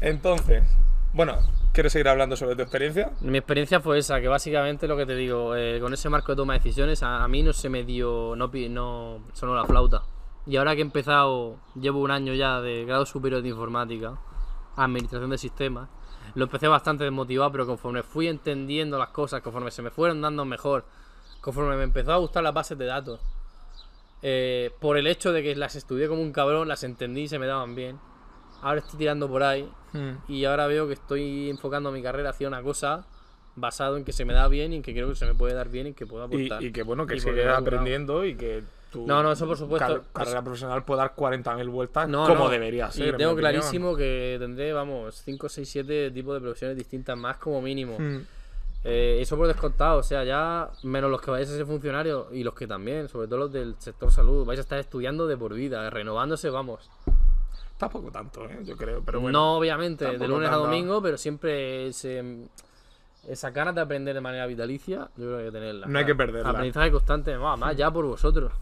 [SPEAKER 2] entonces, bueno, ¿Quieres seguir hablando sobre tu experiencia?
[SPEAKER 1] Mi experiencia fue esa, que básicamente lo que te digo, eh, con ese marco de toma de decisiones, a, a mí no se me dio, no, no sonó la flauta. Y ahora que he empezado, llevo un año ya de grado superior de informática, administración de sistemas, lo empecé bastante desmotivado, pero conforme fui entendiendo las cosas, conforme se me fueron dando mejor, conforme me empezó a gustar las bases de datos, eh, por el hecho de que las estudié como un cabrón, las entendí y se me daban bien. Ahora estoy tirando por ahí y ahora veo que estoy enfocando mi carrera hacia una cosa basado en que se me da bien y en que creo que se me puede dar bien y que puedo aportar.
[SPEAKER 2] y que bueno, que
[SPEAKER 1] durado.
[SPEAKER 2] aprendiendo y que tu
[SPEAKER 1] No, no, eso por supuesto.
[SPEAKER 2] car- carrera profesional puede dar 40.000 vueltas
[SPEAKER 1] No,
[SPEAKER 2] como
[SPEAKER 1] no.
[SPEAKER 2] debería ser.
[SPEAKER 1] Y tengo
[SPEAKER 2] opinión.
[SPEAKER 1] clarísimo que tendré, vamos, 5, 6, 7 tipos de profesiones distintas más como mínimo.
[SPEAKER 2] Mm.
[SPEAKER 1] Eh, eso por descontado, o sea, ya menos los que vais a ser funcionarios y los que también, sobre todo los del sector salud, vais a estar estudiando de por vida, renovándose, vamos.
[SPEAKER 2] Tampoco tanto, ¿eh? yo creo. Pero bueno,
[SPEAKER 1] no, obviamente, de lunes a domingo, pero siempre ese, esa ganas de aprender de manera vitalicia, yo creo que hay que tenerla.
[SPEAKER 2] No hay que perderla.
[SPEAKER 1] Aprendizaje constante, más, más ya por vosotros.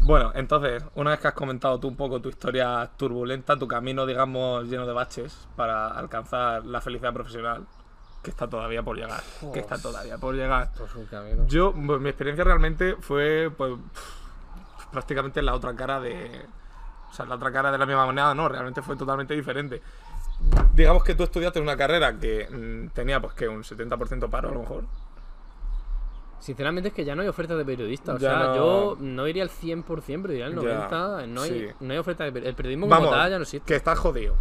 [SPEAKER 2] Bueno, entonces, una vez que has comentado tú un poco tu historia turbulenta, tu camino, digamos, lleno de baches para alcanzar la felicidad profesional, que está todavía por llegar, que está todavía por llegar.
[SPEAKER 1] Esto es un camino.
[SPEAKER 2] Yo, pues, mi experiencia realmente fue, pues, prácticamente la otra cara de... O sea, la otra cara de la misma moneda, no, realmente fue totalmente diferente. Digamos que tú estudiaste una carrera que mm, tenía, pues, que un 70% paro, a lo mejor.
[SPEAKER 1] Sinceramente es que ya no hay oferta de periodista. O
[SPEAKER 2] Ya
[SPEAKER 1] sea,
[SPEAKER 2] no-
[SPEAKER 1] yo no diría al 100%, pero diría al
[SPEAKER 2] Ya,
[SPEAKER 1] 90%. No hay,
[SPEAKER 2] sí.
[SPEAKER 1] no hay oferta de periodista. El periodismo como
[SPEAKER 2] Vamos,
[SPEAKER 1] tal ya no existe.
[SPEAKER 2] que estás jodido.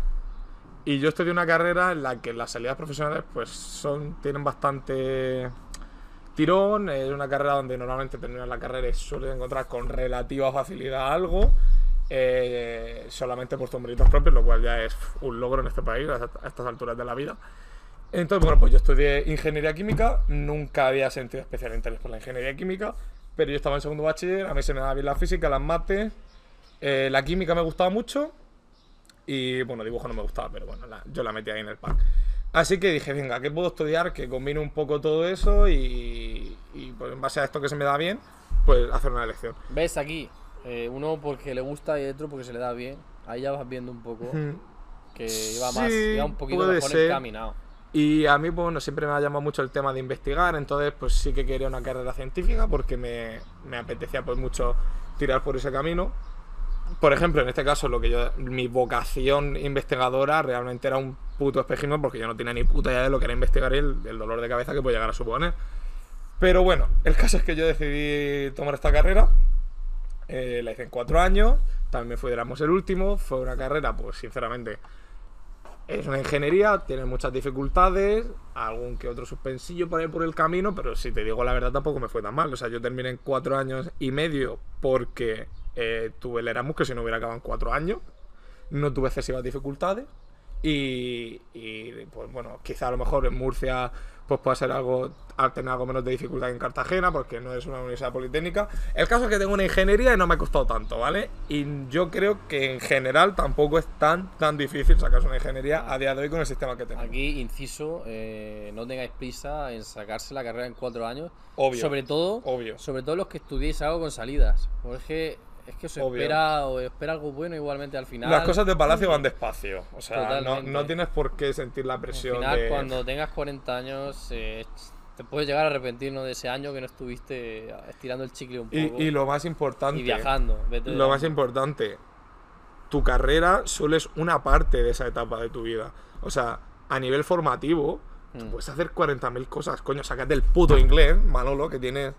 [SPEAKER 2] Y yo estudié una carrera en la que las salidas profesionales pues son tienen bastante tirón. Es una carrera donde normalmente terminas la carrera y sueles encontrar con relativa facilidad algo. eh, solamente por tus méritos propios, lo cual ya es un logro en este país a estas alturas de la vida. Entonces, bueno, pues yo estudié ingeniería química, nunca había sentido especial interés por la ingeniería química, pero yo estaba en segundo bachiller, a mí se me daba bien la física, las mates, eh, la química me gustaba mucho y, bueno, dibujo no me gustaba, pero bueno, la- yo la metí ahí en el pack. Así que dije, venga, ¿qué puedo estudiar? Que combine un poco todo eso y, y, pues en base a esto que se me da bien, pues hacer una elección.
[SPEAKER 1] ¿Ves aquí? Eh, uno porque le gusta y otro porque se le da bien. Ahí ya vas viendo un poco que iba más,
[SPEAKER 2] Sí,
[SPEAKER 1] iba un poquito mejor encaminado.
[SPEAKER 2] Y a mí, pues, bueno, siempre me ha llamado mucho el tema de investigar, entonces, pues sí que quería una carrera científica porque me, me apetecía, pues, mucho tirar por ese camino. Por ejemplo, en este caso, lo que yo, mi vocación investigadora realmente era un puto espejismo porque yo no tenía ni puta idea de lo que era investigar y el, el dolor de cabeza que puede llegar a suponer. Pero bueno, el caso es que yo decidí tomar esta carrera, eh, la hice en cuatro años, también fui de el último, fue una carrera, pues, sinceramente, es una ingeniería, tiene muchas dificultades, algún que otro suspensillo por ahí por el camino, pero si te digo la verdad tampoco me fue tan mal. O sea, yo terminé en cuatro años y medio porque eh, tuve el Erasmus, que si no hubiera acabado en cuatro años, no tuve excesivas dificultades. Y, y, pues bueno, quizá a lo mejor en Murcia pues pueda ser algo, al tener algo menos de dificultad que en Cartagena, porque no es una universidad politécnica. El caso es que tengo una ingeniería y no me ha costado tanto, ¿vale? Y yo creo que en general tampoco es tan, tan difícil sacarse una ingeniería a día de hoy con el sistema que tenemos.
[SPEAKER 1] Aquí, inciso, eh, no tengáis prisa en sacarse la carrera en cuatro años.
[SPEAKER 2] Obvio,
[SPEAKER 1] Sobre todo,
[SPEAKER 2] obvio.
[SPEAKER 1] sobre todo los que estudiéis algo con salidas. Porque es que
[SPEAKER 2] Obvio.
[SPEAKER 1] espera, o espera algo bueno igualmente al final.
[SPEAKER 2] Las cosas de Palacio van despacio, o sea, no, no tienes por qué sentir la
[SPEAKER 1] Al
[SPEAKER 2] presión
[SPEAKER 1] final,
[SPEAKER 2] de...
[SPEAKER 1] cuando tengas 40 años, eh, te puedes llegar a arrepentir ¿no? de ese año que no estuviste estirando el chicle un poco
[SPEAKER 2] Y, y lo más importante...
[SPEAKER 1] y viajando. Vete
[SPEAKER 2] Lo más importante, tu carrera solo es una parte de esa etapa de tu vida. O sea, a nivel formativo, tú
[SPEAKER 1] Mm.
[SPEAKER 2] puedes hacer 40.000 cosas. Coño, sácate el puto inglés, Manolo, que tienes...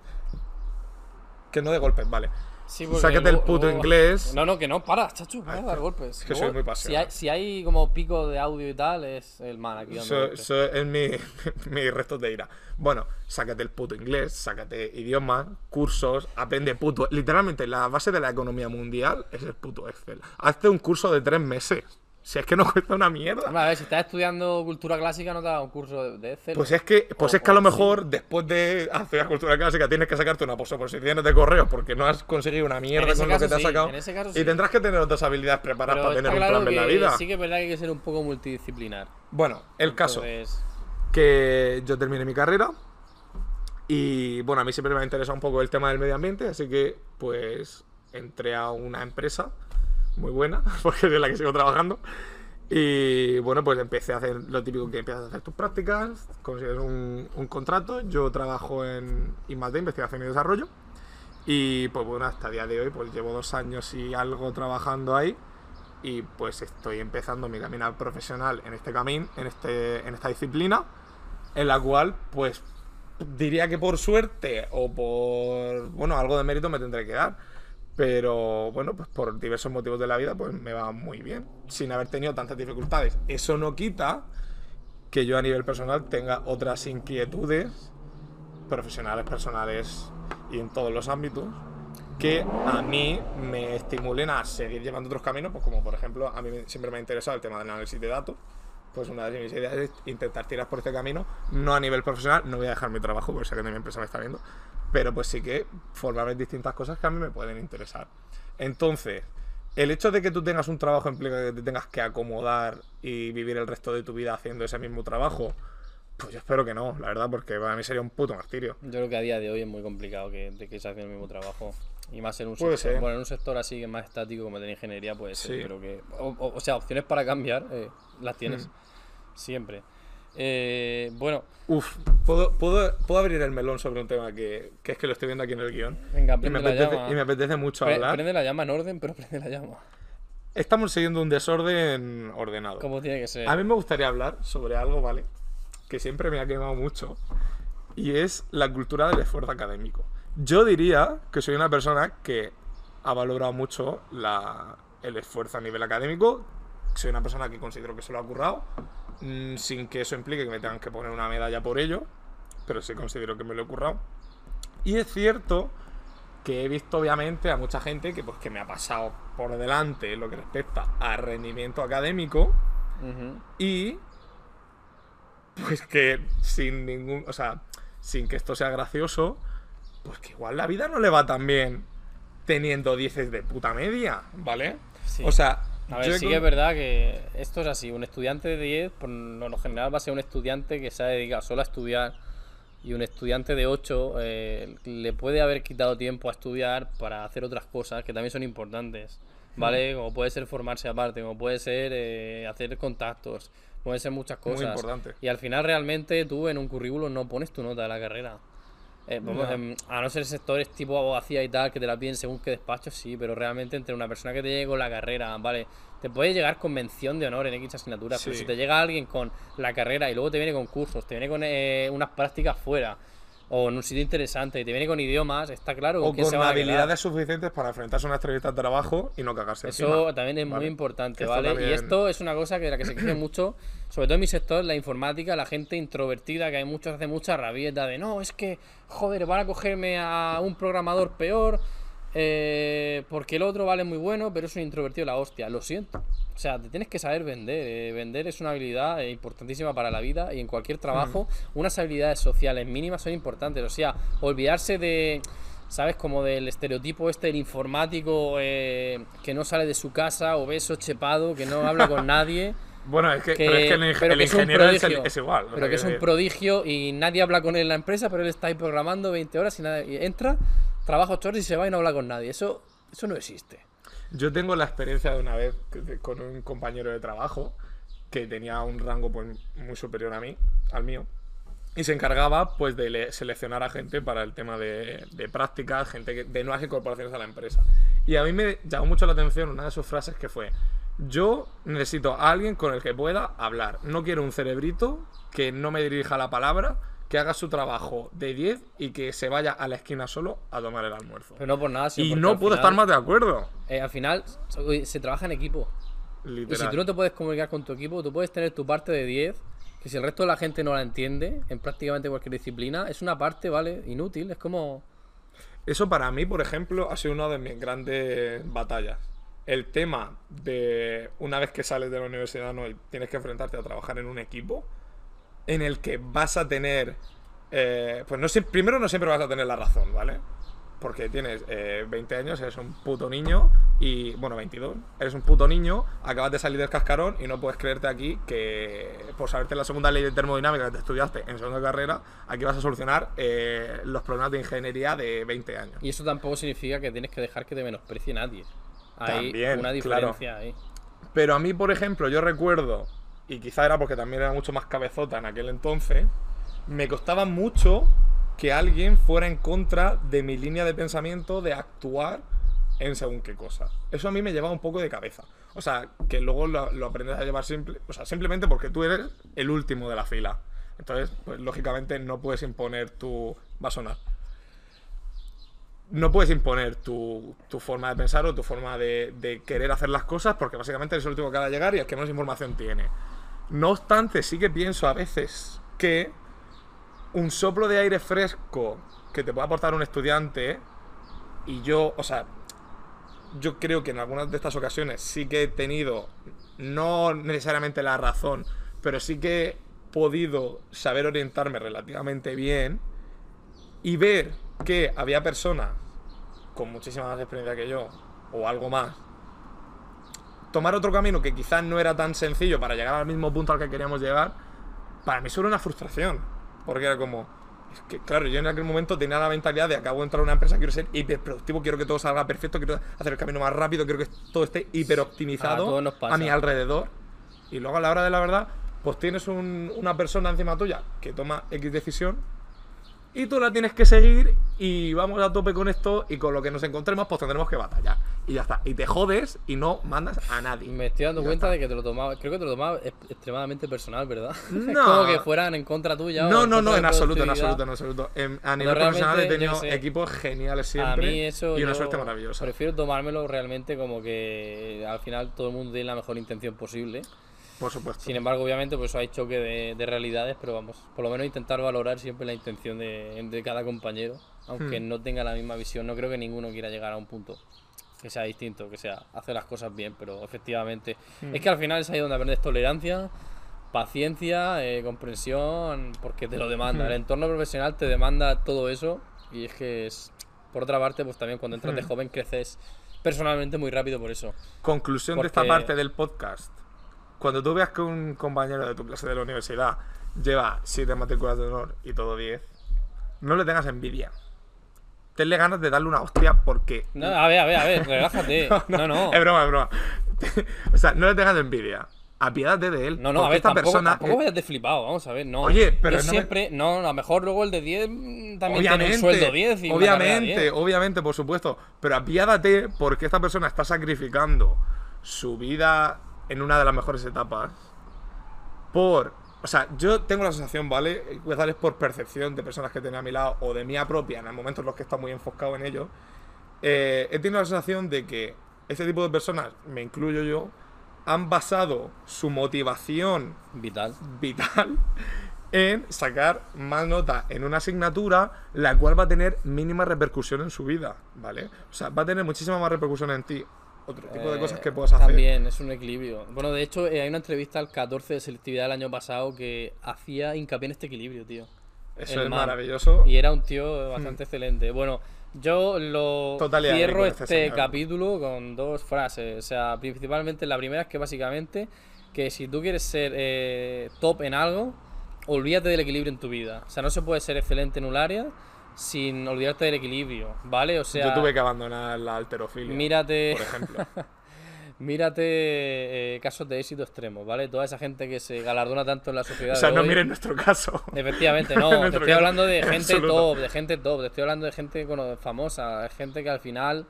[SPEAKER 2] Que no de golpes, vale.
[SPEAKER 1] Sí,
[SPEAKER 2] sácate el puto
[SPEAKER 1] luego-
[SPEAKER 2] inglés.
[SPEAKER 1] No, no, que no, para, chacho, para de dar golpes.
[SPEAKER 2] es que soy muy
[SPEAKER 1] si
[SPEAKER 2] pasional.
[SPEAKER 1] hay, si hay como pico de audio y tal, es el man aquí golpes.
[SPEAKER 2] eso es mi, mi resto de ira. Bueno, sácate el puto inglés, sácate idiomas, cursos, aprende puto. Literalmente, la base de la economía mundial es el puto Excel. Hazte un curso de tres meses. Si es que no cuesta una mierda.
[SPEAKER 1] Hombre, a ver, si estás estudiando cultura clásica, no te da un curso de, Excel.
[SPEAKER 2] Pues es que, pues
[SPEAKER 1] O-
[SPEAKER 2] es que a lo mejor después de hacer cultura clásica tienes que sacarte una posoposiciones de correos porque no has conseguido una mierda con lo que
[SPEAKER 1] caso
[SPEAKER 2] te has sacado.
[SPEAKER 1] en ese caso
[SPEAKER 2] Y tendrás que tener otras habilidades preparadas
[SPEAKER 1] Pero
[SPEAKER 2] para tener un plan en la vida.
[SPEAKER 1] Sí que es verdad que hay que ser un poco multidisciplinar.
[SPEAKER 2] Bueno, el caso.
[SPEAKER 1] Entonces,
[SPEAKER 2] que yo terminé mi carrera y bueno, a mí siempre me ha interesado un poco el tema del medio ambiente, así que pues entré a una empresa muy buena, porque es en la que sigo trabajando, Y bueno, pues empecé a hacer lo típico que empiezas a hacer tus prácticas, consigues un, un contrato. Yo trabajo en IMAD, Investigación y Desarrollo. Y pues bueno, hasta el día de hoy, pues llevo dos años y algo trabajando ahí. Y pues estoy empezando mi camino profesional en este camino, en, este, en esta disciplina, en la cual, pues diría que por suerte o por, bueno, algo de mérito me tendré que dar. Pero bueno, pues por diversos motivos de la vida, pues me va muy bien, sin haber tenido tantas dificultades. Eso no quita que yo a nivel personal tenga otras inquietudes profesionales, personales y en todos los ámbitos que a mí me estimulen a seguir llevando otros caminos, pues como por ejemplo, a mí siempre me ha interesado el tema del análisis de datos, pues una de mis ideas es intentar tirar por este camino, no a nivel profesional, no voy a dejar mi trabajo, porque sé que mi empresa me está viendo, pero pues sí que formarme distintas cosas que a mí me pueden interesar. Entonces, el hecho de que tú tengas un trabajo implica que te tengas que acomodar y vivir el resto de tu vida haciendo ese mismo trabajo. Pues yo espero que no, la verdad, porque para mí sería un puto martirio.
[SPEAKER 1] Yo creo que a día de hoy es muy complicado que, que se haga el mismo trabajo. Y más en un
[SPEAKER 2] Puede
[SPEAKER 1] sector,
[SPEAKER 2] ser.
[SPEAKER 1] bueno, en un sector así que más estático como el de la ingeniería puede ser,
[SPEAKER 2] Sí.
[SPEAKER 1] pero que o, o- o sea, opciones para cambiar eh, las tienes
[SPEAKER 2] Mm.
[SPEAKER 1] siempre. Eh, bueno,
[SPEAKER 2] Uf, ¿puedo, puedo, puedo abrir el melón sobre un tema que, que es que lo estoy viendo aquí en el guion.
[SPEAKER 1] venga,
[SPEAKER 2] Y me,
[SPEAKER 1] prende la
[SPEAKER 2] apetece,
[SPEAKER 1] llama.
[SPEAKER 2] y me apetece mucho
[SPEAKER 1] Pre-
[SPEAKER 2] hablar.
[SPEAKER 1] prende la llama en orden, pero prende la llama.
[SPEAKER 2] Estamos siguiendo un desorden ordenado.
[SPEAKER 1] Como tiene que ser.
[SPEAKER 2] A mí me gustaría hablar sobre algo, ¿vale? Que siempre me ha quemado mucho. Y es la cultura del esfuerzo académico. Yo diría que soy una persona que ha valorado mucho la- el esfuerzo a nivel académico. Soy una persona que considero que se lo ha currado. Mm, sin que eso implique que me tengan que poner una medalla por ello. Pero sí considero que me lo he currado. Y es cierto que he visto obviamente a mucha gente que, pues, que me ha pasado por delante en lo que respecta a rendimiento académico y pues que sin ningún, o sea, sin que esto sea gracioso, pues que igual la vida no le va tan bien teniendo dieces de puta media, ¿vale?
[SPEAKER 1] Sí.
[SPEAKER 2] O sea,
[SPEAKER 1] A ver, sí que es verdad que esto es así. Un estudiante de 10, por lo general, va a ser un estudiante que se ha dedicado solo a estudiar. Y un estudiante de 8 eh, le puede haber quitado tiempo a estudiar para hacer otras cosas que también son importantes. ¿Vale? Como puede ser formarse aparte, como puede ser eh, hacer contactos, puede ser muchas
[SPEAKER 2] Muy
[SPEAKER 1] cosas.
[SPEAKER 2] importante.
[SPEAKER 1] Y al final, realmente, tú en un currículum no pones tu nota de la carrera. Eh, em, a no ser sectores tipo abogacía y tal, que te la piden según qué despacho, sí, pero realmente entre una persona que te llegue con la carrera, vale, te puede llegar con mención de honor en X asignaturas, pero si te llega alguien con la carrera y luego te viene con cursos, te viene con eh, unas prácticas fuera, o en un sitio interesante, y te viene con idiomas, está claro
[SPEAKER 2] o
[SPEAKER 1] con
[SPEAKER 2] habilidades suficientes para enfrentarse a una entrevista de trabajo y no cagarse
[SPEAKER 1] Eso
[SPEAKER 2] encima.
[SPEAKER 1] también es
[SPEAKER 2] Vale.
[SPEAKER 1] muy importante,
[SPEAKER 2] Esto
[SPEAKER 1] ¿vale?
[SPEAKER 2] también-
[SPEAKER 1] Y esto es una cosa que de la que se queja mucho, sobre todo en mi sector, la informática, la gente introvertida, que hay muchos hace mucha rabieta de no, es que, joder, van a cogerme a un programador peor, eh, porque el otro vale muy bueno, pero es un introvertido la hostia. Lo siento. O sea, te tienes que saber vender. eh, Vender es una habilidad eh, importantísima para la vida y en cualquier trabajo, unas habilidades sociales mínimas son importantes. O sea, olvidarse de. ¿Sabes? Como del estereotipo este del informático eh, que no sale de su casa, obeso, chepado, que no habla con nadie.
[SPEAKER 2] Bueno, es que,
[SPEAKER 1] que-
[SPEAKER 2] pero es que el,
[SPEAKER 1] pero
[SPEAKER 2] el
[SPEAKER 1] que
[SPEAKER 2] ingeniero es, el-
[SPEAKER 1] prodigio.
[SPEAKER 2] es igual.
[SPEAKER 1] Pero que es un prodigio y nadie habla con él en la empresa, pero él está ahí programando 20 horas y, nada, y entra, trabaja 8 horas y se va y no habla con nadie. Eso, eso no existe.
[SPEAKER 2] Yo tengo la experiencia de una vez con un compañero de trabajo que tenía un rango pues, muy superior a mí, al mío, y se encargaba pues de le- seleccionar a gente para el tema de, de prácticas, gente que- de nuevas incorporaciones a la empresa. Y a mí me llamó mucho la atención una de sus frases que fue, yo necesito a alguien con el que pueda hablar, no quiero un cerebrito que no me dirija la palabra, que haga su trabajo de 10 y que se vaya a la esquina solo a tomar el almuerzo.
[SPEAKER 1] Pero no por nada,
[SPEAKER 2] Y no puedo
[SPEAKER 1] final-
[SPEAKER 2] estar más de acuerdo.
[SPEAKER 1] eh, al final se- trabaja en equipo. Y si tú no te puedes comunicar con tu equipo, tú puedes tener tu parte de 10, que si el resto de la gente no la entiende, en prácticamente cualquier disciplina, es una parte, ¿vale? Inútil, es como...
[SPEAKER 2] Eso para mí, por ejemplo, ha sido una de mis grandes batallas. El tema de una vez que sales de la universidad ¿no? tienes que enfrentarte a trabajar en un equipo en el que vas a tener... eh, pues no siempre, primero no siempre vas a tener la razón, ¿vale? Porque tienes eh, 20 años, eres un puto niño y, bueno, 22, eres un puto niño, acabas de salir del cascarón y no puedes creerte aquí que por saberte la segunda ley de termodinámica que te estudiaste en segunda carrera, aquí vas a solucionar eh, los problemas de ingeniería de 20 años.
[SPEAKER 1] Y eso tampoco significa que tienes que dejar que te menosprecie nadie. Hay
[SPEAKER 2] También,
[SPEAKER 1] una
[SPEAKER 2] claro.
[SPEAKER 1] diferencia ahí.
[SPEAKER 2] Pero a mí, por ejemplo, yo recuerdo, y quizá era porque también era mucho más cabezota en aquel entonces, me costaba mucho que alguien fuera en contra de mi línea de pensamiento de actuar en según qué cosa. Eso a mí me llevaba un poco de cabeza. O sea, que luego lo, aprendes a llevar simple, o sea, simplemente porque tú eres el último de la fila. Entonces, pues lógicamente no puedes imponer tu... Va a sonar. No puedes imponer tu, tu forma de pensar o tu forma de, de querer hacer las cosas porque básicamente eres el último que va a llegar y el que menos información tiene. No obstante, sí que pienso a veces que un soplo de aire fresco que te puede aportar un estudiante y yo, o sea, yo creo que en algunas de estas ocasiones sí que he tenido, no necesariamente la razón, pero sí que he podido saber orientarme relativamente bien y ver que había personas con muchísima más experiencia que yo, o algo más, tomar otro camino que quizás no era tan sencillo para llegar al mismo punto al que queríamos llegar, para mí eso era una frustración. Porque era como, es que claro, yo en aquel momento tenía la mentalidad de acabo de entrar a una empresa, quiero ser hiperproductivo, quiero que todo salga perfecto, quiero hacer el camino más rápido, quiero que todo esté hiper
[SPEAKER 1] A
[SPEAKER 2] optimizado
[SPEAKER 1] todos nos pasa.
[SPEAKER 2] a mi alrededor. Y luego a la hora de la verdad, pues tienes un- una persona encima tuya que toma X decisión y tú la tienes que seguir y vamos a tope con esto y con lo que nos encontremos pues tendremos que batallar. Y ya está. Y te jodes y no mandas a nadie.
[SPEAKER 1] Me estoy dando cuenta
[SPEAKER 2] está.
[SPEAKER 1] de que te lo tomaba, creo que te lo tomaba es- extremadamente personal, ¿verdad? es
[SPEAKER 2] No.
[SPEAKER 1] como que fueran en contra tuya.
[SPEAKER 2] No, no, no, en absoluto, en absoluto, en absoluto. En- a nivel profesional he tenido equipos geniales siempre
[SPEAKER 1] a mí eso
[SPEAKER 2] y una suerte maravillosa.
[SPEAKER 1] Prefiero tomármelo realmente como que al final todo el mundo tiene la mejor intención posible.
[SPEAKER 2] Por supuesto.
[SPEAKER 1] Sin embargo, obviamente, pues hay choque de, de realidades, pero vamos, por lo menos intentar valorar siempre la intención de, de cada compañero, aunque
[SPEAKER 2] Hmm.
[SPEAKER 1] no tenga la misma visión. No creo que ninguno quiera llegar a un punto que sea distinto, que sea hacer las cosas bien, pero efectivamente
[SPEAKER 2] Hmm.
[SPEAKER 1] es que al final es ahí donde aprendes tolerancia, paciencia, eh, comprensión, porque te lo demanda.
[SPEAKER 2] Hmm.
[SPEAKER 1] El entorno profesional te demanda todo eso y es que es, por otra parte, pues también cuando entras de
[SPEAKER 2] Hmm.
[SPEAKER 1] joven creces personalmente muy rápido por eso.
[SPEAKER 2] Conclusión de esta
[SPEAKER 1] Porque-
[SPEAKER 2] parte del podcast. Cuando tú veas que un compañero de tu clase de la universidad lleva 7 matrículas de honor y todo 10, no le tengas envidia. Tenle ganas de darle una hostia porque...
[SPEAKER 1] No, a ver, a ver, a ver, relájate. No, no.
[SPEAKER 2] Es broma, es broma. o sea, no le tengas envidia. Apiádate de él.
[SPEAKER 1] No, no, a ver,
[SPEAKER 2] esta
[SPEAKER 1] tampoco,
[SPEAKER 2] persona...
[SPEAKER 1] tampoco vayas de flipado, vamos a ver, no.
[SPEAKER 2] Oye, pero
[SPEAKER 1] Yo
[SPEAKER 2] no me-
[SPEAKER 1] no, a lo mejor luego el de 10 mm, también
[SPEAKER 2] obviamente,
[SPEAKER 1] tiene un sueldo 10 y
[SPEAKER 2] obviamente,
[SPEAKER 1] 10.
[SPEAKER 2] obviamente, por supuesto. Pero apiádate porque esta persona está sacrificando su vida en una de las mejores etapas por. O sea, yo tengo la sensación, ¿vale? Quizás es por percepción de personas que tenía a mi lado o de mía propia en el momento en los que está muy enfocado en ello. eh, he tenido la sensación de que este tipo de personas, me incluyo yo, han basado su motivación
[SPEAKER 1] Vital.
[SPEAKER 2] vital en sacar más nota en una asignatura la cual va a tener mínima repercusión en su vida, ¿vale? O sea, va a tener muchísima más repercusión en ti. Otro tipo de
[SPEAKER 1] Eh,
[SPEAKER 2] cosas que puedas hacer.
[SPEAKER 1] También, es un equilibrio. Bueno, de hecho, eh, hay una entrevista al 14 de selectividad del año pasado que hacía hincapié en este equilibrio, tío.
[SPEAKER 2] Eso es
[SPEAKER 1] man.
[SPEAKER 2] maravilloso.
[SPEAKER 1] Y era un tío bastante excelente. Bueno, yo lo
[SPEAKER 2] Total
[SPEAKER 1] cierro
[SPEAKER 2] este
[SPEAKER 1] este
[SPEAKER 2] señor.
[SPEAKER 1] capítulo con dos frases. O sea, principalmente la primera es que básicamente que si tú quieres ser eh, top en algo, olvídate del equilibrio en tu vida. O sea, no se puede ser excelente en un área sin olvidarte del equilibrio, ¿vale? O sea,
[SPEAKER 2] Yo tuve que abandonar la alterofilia,
[SPEAKER 1] mírate,
[SPEAKER 2] por ejemplo.
[SPEAKER 1] mírate eh, casos de éxito extremo, ¿vale? Toda esa gente que se galardona tanto en la sociedad.
[SPEAKER 2] o sea, no
[SPEAKER 1] hoy.
[SPEAKER 2] miren nuestro caso.
[SPEAKER 1] Efectivamente,
[SPEAKER 2] En
[SPEAKER 1] no, te estoy hablando de
[SPEAKER 2] en
[SPEAKER 1] gente
[SPEAKER 2] absoluto.
[SPEAKER 1] top, de gente top, te estoy hablando de gente cono- famosa, de gente que al final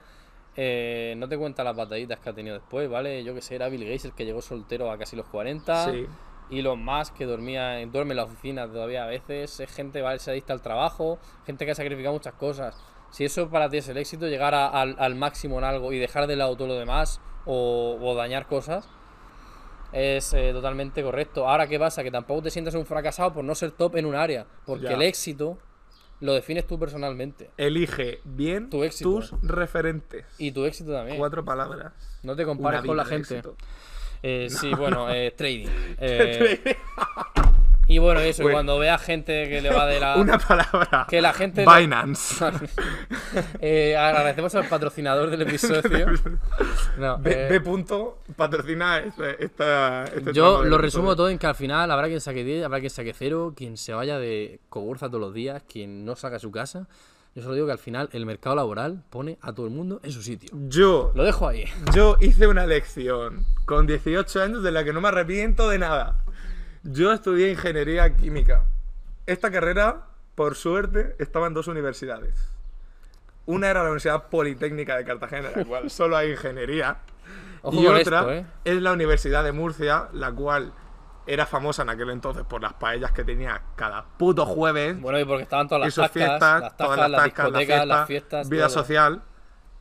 [SPEAKER 1] eh, no te cuenta las batallitas que ha tenido después, ¿vale? Yo que sé, era Bill Gates el que llegó soltero a casi los 40,
[SPEAKER 2] Sí.
[SPEAKER 1] Y los más que dormía, duerme en la oficina todavía a veces, es gente, ¿vale? Se adicta al trabajo, gente que ha sacrificado muchas cosas. Si eso para ti es el éxito, llegar a- al, al máximo en algo y dejar de lado todo lo demás o, o dañar cosas, es eh, totalmente correcto. Ahora, ¿qué pasa? Que tampoco te sientas un fracasado por no ser top en un área, porque
[SPEAKER 2] Ya.
[SPEAKER 1] el éxito lo defines tú personalmente.
[SPEAKER 2] Elige bien
[SPEAKER 1] Tu éxito.
[SPEAKER 2] tus referentes.
[SPEAKER 1] Y tu éxito también.
[SPEAKER 2] Cuatro palabras.
[SPEAKER 1] No te compares con la gente.
[SPEAKER 2] éxito.
[SPEAKER 1] Eh, Sí, bueno, eh, trading. Eh, y bueno, eso,
[SPEAKER 2] Bueno.
[SPEAKER 1] cuando veas gente que le va de la...
[SPEAKER 2] Una palabra.
[SPEAKER 1] Que la gente...
[SPEAKER 2] Binance.
[SPEAKER 1] Eh, agradecemos al patrocinador del episodio. No,
[SPEAKER 2] B,
[SPEAKER 1] eh,
[SPEAKER 2] B punto patrocina este, esta, este
[SPEAKER 1] Yo lo resumo todo en que al final habrá quien saque 10, habrá quien saque 0, quien se vaya de cogurza todos los días, quien no saca su casa. Yo solo digo que al final el mercado laboral pone a todo el mundo en su sitio.
[SPEAKER 2] Yo,
[SPEAKER 1] Lo dejo ahí.
[SPEAKER 2] yo hice una lección con 18 años de la que no me arrepiento de nada. Yo estudié ingeniería química. Esta carrera, por suerte, estaba en dos universidades. Una era la Universidad Politécnica de Cartagena, en la cual solo hay ingeniería.
[SPEAKER 1] Ojo
[SPEAKER 2] y otra
[SPEAKER 1] esto, ¿eh?
[SPEAKER 2] es la Universidad de Murcia, la cual era famosa en aquel entonces por las paellas que tenía cada puto jueves.
[SPEAKER 1] Bueno, y porque estaban todas
[SPEAKER 2] y
[SPEAKER 1] las
[SPEAKER 2] sus
[SPEAKER 1] tascas,
[SPEAKER 2] fiestas,
[SPEAKER 1] las
[SPEAKER 2] todas
[SPEAKER 1] tascas,
[SPEAKER 2] las
[SPEAKER 1] las
[SPEAKER 2] tascas, las
[SPEAKER 1] discotecas, las
[SPEAKER 2] fiestas,
[SPEAKER 1] fiestas,
[SPEAKER 2] vida
[SPEAKER 1] todo.
[SPEAKER 2] social.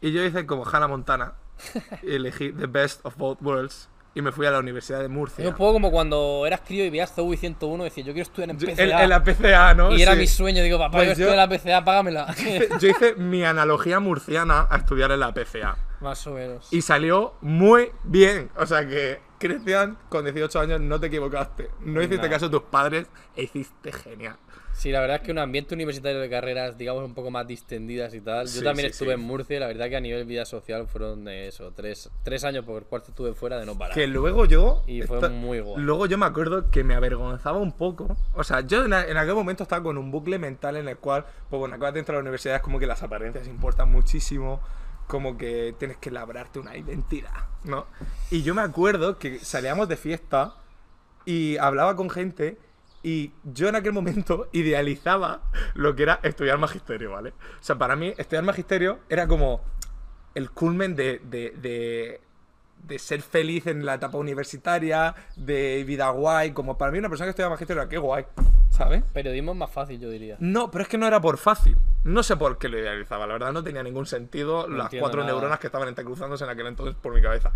[SPEAKER 2] Y yo hice como Hannah Montana. y elegí The Best of Both Worlds. Y me fui a la Universidad de
[SPEAKER 1] Es
[SPEAKER 2] Murcia.
[SPEAKER 1] un poco como cuando eras crío y veías Zoe 101 y decías, yo quiero estudiar en PCA.
[SPEAKER 2] en, en la PCA, ¿no?
[SPEAKER 1] y era
[SPEAKER 2] Sí.
[SPEAKER 1] mi sueño, digo, papá,
[SPEAKER 2] Pues
[SPEAKER 1] yo estudio en la PCA, págamela.
[SPEAKER 2] Yo hice mi analogía murciana a estudiar en la PCA.
[SPEAKER 1] Más o menos.
[SPEAKER 2] Y salió muy bien. O sea que, Cristian, con 18 años no te equivocaste. No hiciste caso a tus padres e hiciste genial.
[SPEAKER 1] Sí, la verdad es que un ambiente universitario de carreras, digamos, un poco más distendidas y tal. Yo
[SPEAKER 2] Sí,
[SPEAKER 1] también
[SPEAKER 2] sí,
[SPEAKER 1] estuve
[SPEAKER 2] sí.
[SPEAKER 1] en Murcia y la verdad que a nivel vida social fueron de eso, tres, tres años por el cuarto estuve fuera de no parar.
[SPEAKER 2] Que luego yo.
[SPEAKER 1] Y fue muy guay.
[SPEAKER 2] Luego yo me acuerdo que me avergonzaba un poco. O sea, yo en, en aquel momento estaba con un bucle mental en el cual, pues bueno, acabas de entrar a la universidad, es como que las apariencias importan muchísimo. Como que tienes que labrarte una identidad, ¿no? Y yo me acuerdo que salíamos de fiesta y hablaba con gente y yo en aquel momento idealizaba lo que era estudiar magisterio, ¿vale? O sea, para mí estudiar magisterio era como el culmen de, de, de, ser feliz en la etapa universitaria, de vida guay, como para mí una persona que estudia magisterio era qué guay, ¿sabes?
[SPEAKER 1] Periodismo es más fácil, yo diría.
[SPEAKER 2] No, pero es que no era por fácil. No sé por qué lo idealizaba, la verdad no tenía ningún sentido
[SPEAKER 1] No
[SPEAKER 2] las cuatro
[SPEAKER 1] nada.
[SPEAKER 2] neuronas que estaban entrecruzándose en aquel entonces por mi cabeza.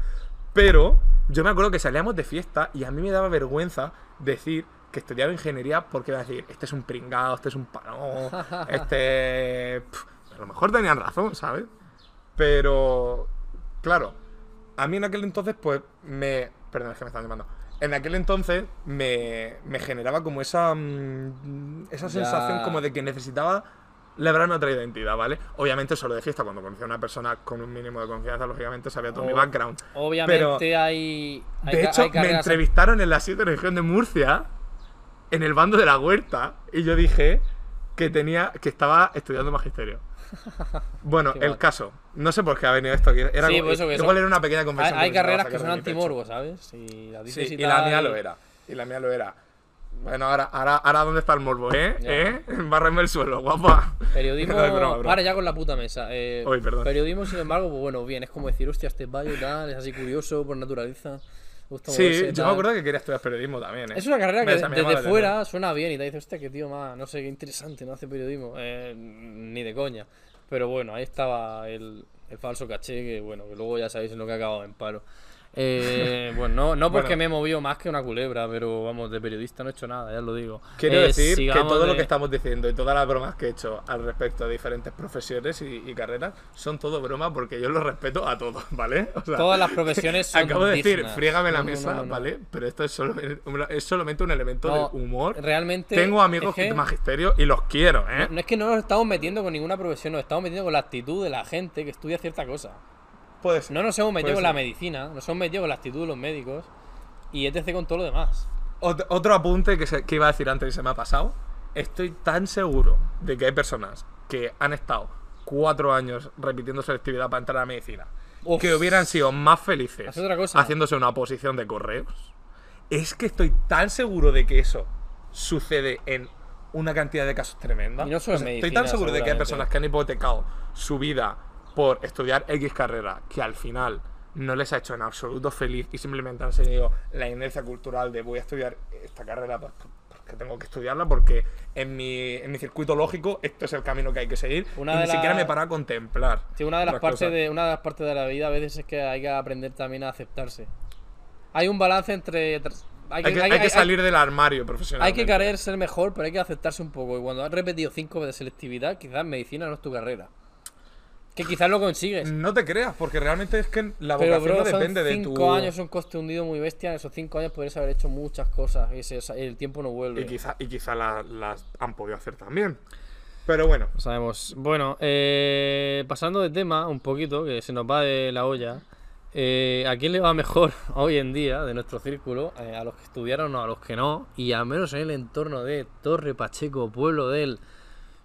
[SPEAKER 2] Pero yo me acuerdo que salíamos de fiesta y a mí me daba vergüenza decir que estudiaba ingeniería porque iba a decir, este es un pringado, este es un panón, este... a lo mejor tenían razón, ¿sabes? Pero, claro, a mí en aquel entonces, pues, me... Perdón, es que me están llamando. En aquel entonces me, me generaba como esa, mm, esa
[SPEAKER 1] Ya.
[SPEAKER 2] sensación como de que necesitaba labrarme otra identidad, ¿vale? Obviamente solo de fiesta, cuando conocí a una persona con un mínimo de confianza, lógicamente sabía todo mi background.
[SPEAKER 1] Obviamente hay, hay.
[SPEAKER 2] De hecho,
[SPEAKER 1] hay
[SPEAKER 2] me entrevistaron en la 7 región de Murcia, en el bando de la huerta, y yo dije que tenía que estaba estudiando magisterio. Bueno, el caso. No sé por qué ha venido esto. que Era
[SPEAKER 1] Sí, eso
[SPEAKER 2] igual era una pequeña conversación.
[SPEAKER 1] hay carreras que son antimorbo, ¿sabes? Y la
[SPEAKER 2] Sí, la mía lo era. Y la mía lo era. Bueno, ahora, ahora, ahora ¿dónde está el morbo, eh?
[SPEAKER 1] Ya.
[SPEAKER 2] ¿Eh? Bárreme el suelo, guapa.
[SPEAKER 1] Periodismo.
[SPEAKER 2] No, broma, broma.
[SPEAKER 1] Ya con la puta mesa. Eh,
[SPEAKER 2] perdón.
[SPEAKER 1] Periodismo, sin embargo, pues bueno, bien. Es como decir, hostia, este valle y tal, es así curioso por naturaleza.
[SPEAKER 2] Sí, yo me acuerdo que quería estudiar periodismo también, ¿eh?
[SPEAKER 1] Es una carrera que desde
[SPEAKER 2] la
[SPEAKER 1] fuera suena bien y te dice, hostia, qué tío más, no sé, qué interesante, no hace periodismo. Eh, ni de coña. Pero bueno, ahí estaba el, el falso caché, que bueno, que luego ya sabéis en lo que ha acabado en paro. Eh, bueno, no, no porque
[SPEAKER 2] Bueno.
[SPEAKER 1] me he movido más que una culebra, pero vamos, de periodista no he hecho nada, ya lo digo.
[SPEAKER 2] Quiero
[SPEAKER 1] Eh,
[SPEAKER 2] decir que todo lo que estamos diciendo y todas las bromas que he hecho al respecto de diferentes profesiones y, y carreras son todo broma porque yo los respeto a todos, ¿vale? O sea,
[SPEAKER 1] Todas las profesiones son
[SPEAKER 2] Acabo de decir,
[SPEAKER 1] dignas.
[SPEAKER 2] friégame la
[SPEAKER 1] No,
[SPEAKER 2] mesa,
[SPEAKER 1] no, no, no.
[SPEAKER 2] ¿vale? Pero esto es, solo, es solamente un elemento de humor.
[SPEAKER 1] Realmente.
[SPEAKER 2] Tengo amigos
[SPEAKER 1] es que-
[SPEAKER 2] de magisterio y los quiero, ¿eh?
[SPEAKER 1] No es que no nos estamos metiendo con ninguna profesión, nos estamos metiendo con la actitud de la gente que estudia cierta cosa.
[SPEAKER 2] Puede ser.
[SPEAKER 1] No nos hemos metido
[SPEAKER 2] Puede
[SPEAKER 1] con la
[SPEAKER 2] ser.
[SPEAKER 1] medicina, nos hemos metido con la actitud de los médicos y etc. con todo lo demás.
[SPEAKER 2] Ot- otro apunte que, se- que iba a decir antes y se me ha pasado. Estoy tan seguro de que hay personas que han estado cuatro años repitiendo selectividad para entrar a medicina
[SPEAKER 1] Uf.
[SPEAKER 2] que hubieran sido más felices
[SPEAKER 1] Es otra cosa.
[SPEAKER 2] haciéndose una oposición de correos. Es que estoy tan seguro de que eso sucede en una cantidad de casos tremenda.
[SPEAKER 1] Y no solo en
[SPEAKER 2] estoy
[SPEAKER 1] medicina,
[SPEAKER 2] tan seguro de que hay
[SPEAKER 1] seguramente.
[SPEAKER 2] personas que han hipotecado su vida por estudiar X carrera que al final no les ha hecho en absoluto feliz y simplemente han seguido la inercia cultural de voy a estudiar esta carrera pues, porque tengo que estudiarla porque en mi, en mi circuito lógico esto es el camino que hay que seguir
[SPEAKER 1] Una
[SPEAKER 2] y
[SPEAKER 1] de
[SPEAKER 2] ni siquiera me para a contemplar.
[SPEAKER 1] Sí, una de las partes
[SPEAKER 2] cosas.
[SPEAKER 1] de una de las partes de la vida a veces es que hay que aprender también a aceptarse. Hay un balance entre tr- hay
[SPEAKER 2] Hay que, hay que salir del armario profesional.
[SPEAKER 1] hay que querer ser mejor, pero hay que aceptarse un poco. Y cuando has repetido cinco veces selectividad, quizás medicina no es tu carrera. Que quizás lo consigues.
[SPEAKER 2] No te creas, porque realmente es que la
[SPEAKER 1] Pero,
[SPEAKER 2] vocación
[SPEAKER 1] bro,
[SPEAKER 2] no
[SPEAKER 1] son
[SPEAKER 2] depende de
[SPEAKER 1] cinco
[SPEAKER 2] tu.
[SPEAKER 1] años, un coste hundido muy bestia. En esos cinco años podrías haber hecho muchas cosas. Y ese- el tiempo no vuelve.
[SPEAKER 2] Y quizá, y quizá la- las han podido hacer también. Pero bueno,
[SPEAKER 1] No sabemos. Bueno, eh, pasando de tema un poquito, que se nos va de la olla. eh, ¿A quién le va mejor hoy en día de nuestro círculo? Eh, ¿A los que estudiaron o a los que no? Y al menos en el entorno de Torre Pacheco, pueblo del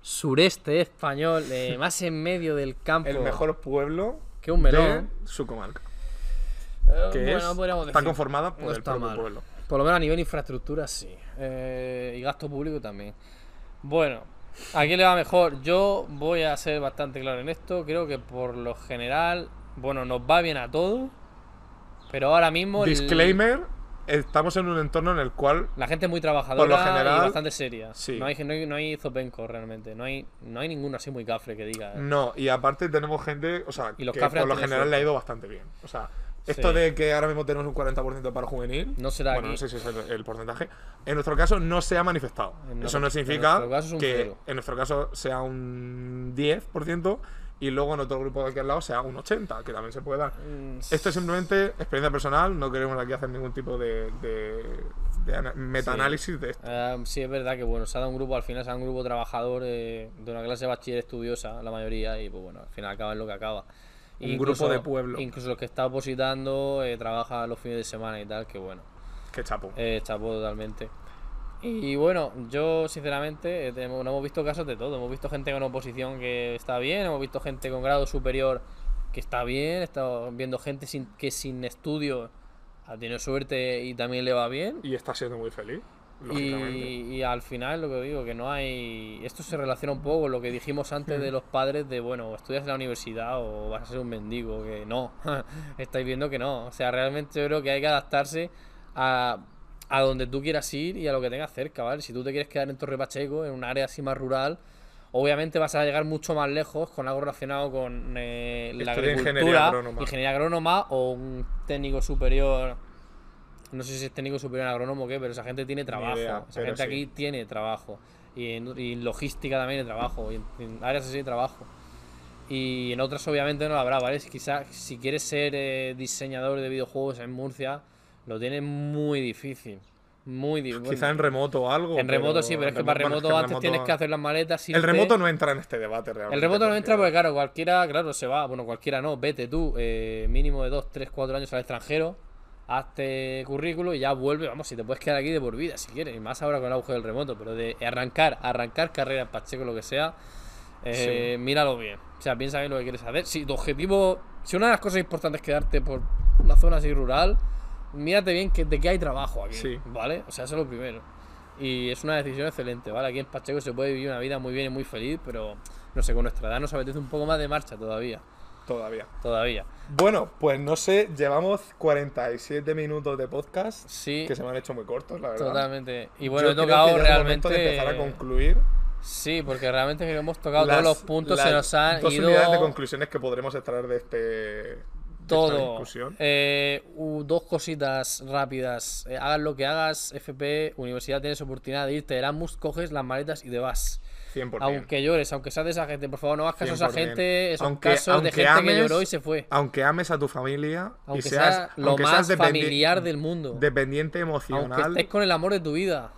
[SPEAKER 1] sureste español, eh, más en medio del campo.
[SPEAKER 2] El mejor pueblo
[SPEAKER 1] que un melón.
[SPEAKER 2] de su comarca.
[SPEAKER 1] Eh,
[SPEAKER 2] Que
[SPEAKER 1] bueno,
[SPEAKER 2] es-
[SPEAKER 1] podríamos
[SPEAKER 2] está
[SPEAKER 1] decir.
[SPEAKER 2] conformada por
[SPEAKER 1] No
[SPEAKER 2] el
[SPEAKER 1] está
[SPEAKER 2] propio
[SPEAKER 1] mal.
[SPEAKER 2] pueblo.
[SPEAKER 1] Por lo menos a nivel infraestructura, sí. Eh, y gasto público también. Bueno, ¿a quién le va mejor? Yo voy a ser bastante claro en esto. Creo que por lo general, bueno, nos va bien a todos. Pero ahora mismo. el-
[SPEAKER 2] Disclaimer, estamos en un entorno en el cual
[SPEAKER 1] La gente es muy trabajadora
[SPEAKER 2] general,
[SPEAKER 1] y bastante seria.
[SPEAKER 2] sí.
[SPEAKER 1] No hay, no hay, no hay zopenco realmente. No hay, no hay ninguno así muy cafre que diga.
[SPEAKER 2] no, y aparte tenemos gente, o sea,
[SPEAKER 1] Y los
[SPEAKER 2] que por lo general le ha ido bastante bien. O sea, esto
[SPEAKER 1] Sí.
[SPEAKER 2] de que ahora mismo tenemos un 40% de paro juvenil,
[SPEAKER 1] No será
[SPEAKER 2] bueno,
[SPEAKER 1] aquí.
[SPEAKER 2] no sé si es el, el porcentaje, en nuestro caso no se ha manifestado.
[SPEAKER 1] En
[SPEAKER 2] Eso no
[SPEAKER 1] en
[SPEAKER 2] significa
[SPEAKER 1] un
[SPEAKER 2] que
[SPEAKER 1] cero.
[SPEAKER 2] en nuestro caso sea un 10% y luego en otro grupo de aquí al lado sea un 80%, que también se puede dar.
[SPEAKER 1] Mm,
[SPEAKER 2] Esto es simplemente experiencia personal, no queremos aquí hacer ningún tipo de, de, de metaanálisis de esto.
[SPEAKER 1] Eh, sí, es verdad que bueno, se ha dado un grupo, al final se ha dado un grupo trabajador eh, de una clase de bachiller estudiosa, la mayoría, y pues bueno, al final acaba en lo que acaba.
[SPEAKER 2] Un
[SPEAKER 1] Incluso-
[SPEAKER 2] grupo de pueblo.
[SPEAKER 1] Incluso los que está opositando eh, trabaja los fines de semana y tal, que bueno,
[SPEAKER 2] Qué chapo.
[SPEAKER 1] eh, chapó totalmente. Y bueno, yo sinceramente no hemos visto casos de todo. Hemos visto gente con oposición que está bien, hemos visto gente con grado superior que está bien, estamos viendo gente sin, que sin estudio ha tenido suerte y también le va bien.
[SPEAKER 2] Y está siendo muy feliz, lógicamente.
[SPEAKER 1] Y, y al final lo que digo, que no hay... Esto se relaciona un poco con lo que dijimos antes de los padres de, bueno, estudias en la universidad o vas a ser un mendigo, que no, estáis viendo que no. O sea, realmente yo creo que hay que adaptarse a, a donde tú quieras ir y a lo que tengas cerca, ¿vale? Si tú te quieres quedar en Torre Pacheco, en un área así más rural, obviamente vas a llegar mucho más lejos con algo relacionado con eh, la
[SPEAKER 2] ingeniería
[SPEAKER 1] agricultura,
[SPEAKER 2] agrónoma.
[SPEAKER 1] ingeniería agrónoma o un técnico superior no sé si es técnico superior agrónomo o qué, pero esa gente tiene trabajo.
[SPEAKER 2] idea,
[SPEAKER 1] esa gente
[SPEAKER 2] sí.
[SPEAKER 1] aquí tiene trabajo. Y en, y en logística también hay trabajo. Y en, en áreas así de trabajo. Y en otras obviamente no lo habrá, ¿vale? Si Quizás si quieres ser eh, diseñador de videojuegos en Murcia, lo tienes muy difícil. Muy difícil.
[SPEAKER 2] Quizá en remoto o algo.
[SPEAKER 1] en remoto sí, pero es que para remoto antes
[SPEAKER 2] remoto-
[SPEAKER 1] tienes que hacer las maletas.
[SPEAKER 2] El remoto no entra en este debate realmente.
[SPEAKER 1] el remoto no entra
[SPEAKER 2] porque-
[SPEAKER 1] claro, cualquiera, claro, se va. Bueno, cualquiera no. Vete tú, eh, mínimo de 2, 3, 4 años al extranjero. Hazte currículo y ya vuelve. Vamos, si te puedes quedar aquí de por vida si quieres. Y más ahora con el auge del remoto. Pero de arrancar, arrancar carrera en Pacheco, lo que sea, eh, míralo bien. O sea, piensa bien lo que quieres hacer. Si tu objetivo, si una de las cosas importantes es quedarte por una zona así rural, mírate bien que, de que hay trabajo aquí.
[SPEAKER 2] Sí.
[SPEAKER 1] ¿Vale? O sea, eso es lo primero. Y es una decisión excelente, ¿vale? Aquí en Pacheco se puede vivir una vida muy bien y muy feliz, pero no sé, con nuestra edad nos apetece un poco más de marcha todavía.
[SPEAKER 2] Todavía.
[SPEAKER 1] Todavía.
[SPEAKER 2] Bueno, pues no sé, llevamos 47 minutos de podcast
[SPEAKER 1] Sí,
[SPEAKER 2] que se me han hecho muy cortos, la verdad.
[SPEAKER 1] totalmente. Y bueno,
[SPEAKER 2] Yo
[SPEAKER 1] he tocado realmente.
[SPEAKER 2] de empezar a concluir
[SPEAKER 1] Sí, porque realmente hemos tocado
[SPEAKER 2] las-
[SPEAKER 1] todos los puntos, se nos han
[SPEAKER 2] dos
[SPEAKER 1] ido
[SPEAKER 2] unidades de conclusiones que podremos extraer de este
[SPEAKER 1] todo. Eh, dos cositas rápidas. Eh, hagas lo que hagas, FP, universidad, tienes oportunidad de irte de Erasmus, coges las maletas y te vas.
[SPEAKER 2] 100%.
[SPEAKER 1] Aunque llores, aunque seas de esa gente, por favor, no hagas caso a esa
[SPEAKER 2] 100%.
[SPEAKER 1] gente. Son
[SPEAKER 2] Aunque-
[SPEAKER 1] casos de
[SPEAKER 2] aunque
[SPEAKER 1] gente que
[SPEAKER 2] ames-
[SPEAKER 1] lloró y se fue.
[SPEAKER 2] Aunque ames a tu familia
[SPEAKER 1] Aunque
[SPEAKER 2] y seas
[SPEAKER 1] sea lo
[SPEAKER 2] aunque
[SPEAKER 1] más
[SPEAKER 2] seas
[SPEAKER 1] familiar del mundo.
[SPEAKER 2] dependiente
[SPEAKER 1] Aunque
[SPEAKER 2] emocional.
[SPEAKER 1] estés con el amor de tu vida.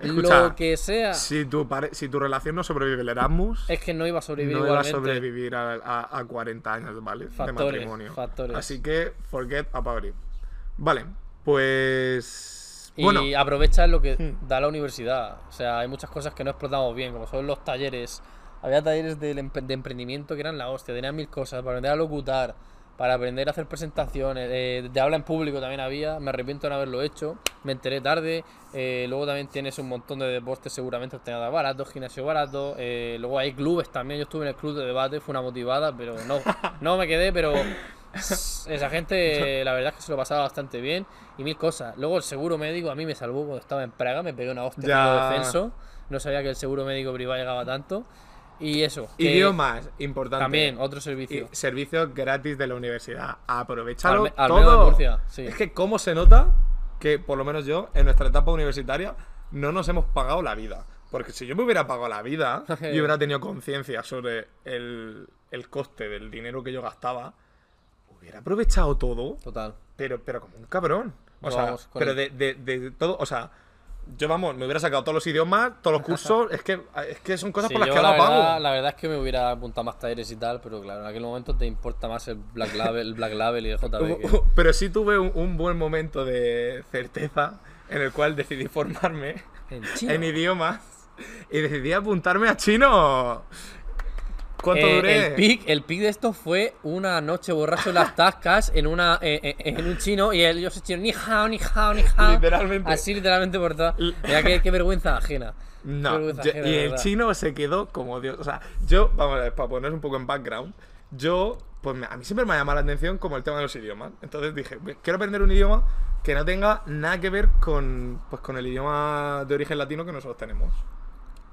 [SPEAKER 2] Escucha,
[SPEAKER 1] lo que sea.
[SPEAKER 2] Si tu, pare- si tu relación no sobrevive el Erasmus,
[SPEAKER 1] Es que no iba a sobrevivir
[SPEAKER 2] no iba a
[SPEAKER 1] igualmente.
[SPEAKER 2] sobrevivir a, a- a 40 años, ¿vale?
[SPEAKER 1] Factores,
[SPEAKER 2] de matrimonio.
[SPEAKER 1] factores.
[SPEAKER 2] Así que, forget about it. Vale, pues.
[SPEAKER 1] Y
[SPEAKER 2] Bueno,
[SPEAKER 1] aprovecha lo que
[SPEAKER 2] Hmm.
[SPEAKER 1] da la universidad. O sea, hay muchas cosas que no explotamos bien, como son los talleres. Había talleres empre- de emprendimiento que eran la hostia, tenían mil cosas para aprender a locutar, para aprender a hacer presentaciones, eh, de habla en público también había. Me arrepiento de no haberlo hecho, me enteré tarde. eh, luego también tienes un montón de deportes, seguramente ordenadas baratos, gimnasio barato. eh, luego hay clubes también. Yo estuve en el club de debate, fue una motivada, pero no, no me quedé, pero esa gente, la verdad es que se lo pasaba bastante bien y mil cosas. Luego el seguro médico a mí me salvó cuando estaba en Praga, me pegué una hostia haciendo defenso. No sabía que el seguro médico privado llegaba tanto. Y eso.
[SPEAKER 2] idiomas, importante.
[SPEAKER 1] También, otro
[SPEAKER 2] Y
[SPEAKER 1] servicio.
[SPEAKER 2] servicios gratis de la universidad. Aprovechalo
[SPEAKER 1] de
[SPEAKER 2] todo.
[SPEAKER 1] Murcia, sí.
[SPEAKER 2] Es que cómo se nota que, por lo menos yo, en nuestra etapa universitaria, no nos hemos pagado la vida. Porque si yo me hubiera pagado la vida y hubiera tenido conciencia sobre el, el coste del dinero que yo gastaba, hubiera aprovechado todo,
[SPEAKER 1] Total.
[SPEAKER 2] pero, pero como un cabrón. O sea, pero de, de- de todo, o sea, yo vamos, me hubiera sacado todos los idiomas, todos los cursos, es que, es que son cosas
[SPEAKER 1] Sí,
[SPEAKER 2] por las
[SPEAKER 1] yo
[SPEAKER 2] que
[SPEAKER 1] la,
[SPEAKER 2] ahora pago.
[SPEAKER 1] verdad, la verdad es que me hubiera apuntado más talleres y tal, pero claro, en aquel momento te importa más el Black Label, el Black Label y el JB. que-
[SPEAKER 2] Pero sí tuve un, un buen momento de certeza en el cual decidí formarme
[SPEAKER 1] En
[SPEAKER 2] en idiomas y decidí apuntarme a chino. ¿Cuánto
[SPEAKER 1] Eh,
[SPEAKER 2] duré?
[SPEAKER 1] El pic, el pic de esto fue una noche borracho en las tascas en una eh, eh, en un chino y ellos se ni hao, ni hao, ni hao.
[SPEAKER 2] Literalmente.
[SPEAKER 1] Así literalmente por todas. Mira qué, qué vergüenza ajena.
[SPEAKER 2] No,
[SPEAKER 1] vergüenza
[SPEAKER 2] yo-
[SPEAKER 1] ajena,
[SPEAKER 2] y el chino se quedó como Dios. O sea, yo, vamos a ver, para poner un poco en background, yo, pues me- a mí siempre me ha llamado la atención como el tema de los idiomas. Entonces dije, "Ve- quiero aprender un idioma que no tenga nada que ver con, pues, con el idioma de origen latino que nosotros tenemos.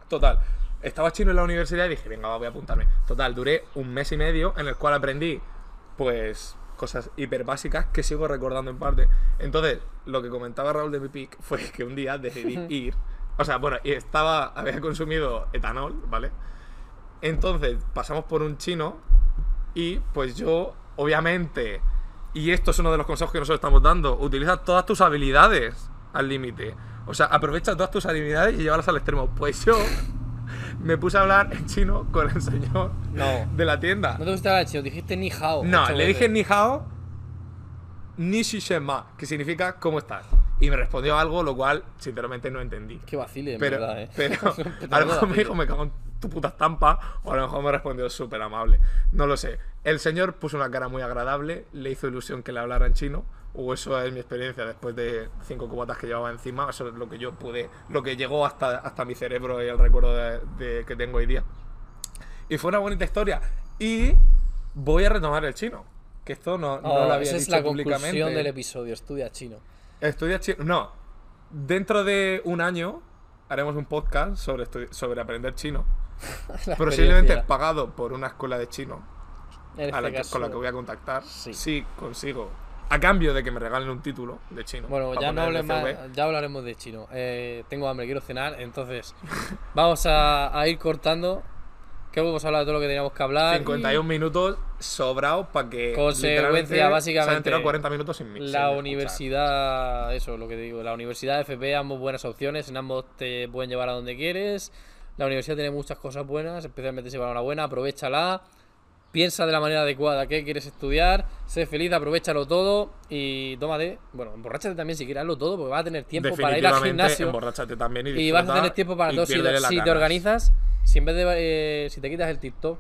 [SPEAKER 2] Total, estaba chino en la universidad y dije, venga, va, voy a apuntarme. Total, duré un mes y medio en el cual aprendí, pues, cosas hiper básicas que sigo recordando en parte. Entonces, lo que comentaba Raúl de mi pic fue que un día decidí ir. O sea, bueno, y estaba, había consumido etanol, ¿vale? Entonces, pasamos por un chino y pues yo, obviamente, y esto es uno de los consejos que nosotros estamos dando, utiliza todas tus habilidades al límite. O sea, aprovecha todas tus habilidades y llévalas al extremo. Pues yo me puse a hablar en chino con el señor
[SPEAKER 1] No.
[SPEAKER 2] de la tienda.
[SPEAKER 1] No te gustaba el chino, dijiste ni hao.
[SPEAKER 2] No, le dije ni hao, ni shishema, que significa ¿cómo estás? Y me respondió algo, lo cual sinceramente no entendí.
[SPEAKER 1] Qué vacile, en
[SPEAKER 2] Pero,
[SPEAKER 1] verdad, eh.
[SPEAKER 2] pero a lo mejor me dijo, me cago en tu puta estampa, o a lo mejor me respondió súper amable. No lo sé. El señor puso una cara muy agradable, le hizo ilusión que le hablara en chino, o eso es mi experiencia después de cinco cubatas que llevaba encima, eso es lo que yo pude, lo que llegó hasta, hasta mi cerebro y el recuerdo de, de- que tengo hoy día. Y fue una bonita historia. Y voy a retomar el chino, que esto no, no
[SPEAKER 1] Oh,
[SPEAKER 2] lo había
[SPEAKER 1] esa es
[SPEAKER 2] dicho
[SPEAKER 1] la
[SPEAKER 2] públicamente.
[SPEAKER 1] conclusión del episodio, estudia chino.
[SPEAKER 2] Estudia chino. No. Dentro de un año haremos un podcast sobre, sobre aprender chino. Posiblemente pagado por una escuela de chino
[SPEAKER 1] En
[SPEAKER 2] a la
[SPEAKER 1] este
[SPEAKER 2] que- con la que voy a contactar.
[SPEAKER 1] sí.
[SPEAKER 2] Si consigo. A cambio de que me regalen un título de chino.
[SPEAKER 1] Bueno, ya no
[SPEAKER 2] CV.
[SPEAKER 1] ya hablaremos de chino. Eh, tengo hambre, quiero cenar, entonces vamos a, a ir cortando. Que hemos hablado de todo lo que teníamos que hablar.
[SPEAKER 2] 51 minutos sobrados para que.
[SPEAKER 1] Consecuencia,
[SPEAKER 2] literalmente, Se han
[SPEAKER 1] básicamente,
[SPEAKER 2] tirado 40 minutos sin mí. sin
[SPEAKER 1] La
[SPEAKER 2] escuchar.
[SPEAKER 1] universidad, eso es lo que te digo, la universidad FP, ambos buenas opciones, en ambos te pueden llevar a donde quieres. La universidad tiene muchas cosas buenas, especialmente si va a una buena, aprovechala. Piensa de la manera adecuada qué quieres estudiar, sé feliz, aprovechalo todo y tómate, bueno, emborráchate también si quieres hazlo todo, porque vas a tener tiempo para ir al gimnasio
[SPEAKER 2] emborráchate también y,
[SPEAKER 1] y vas a tener tiempo para todo. Si, si te organizas, si en vez de eh, si te quitas el TikTok,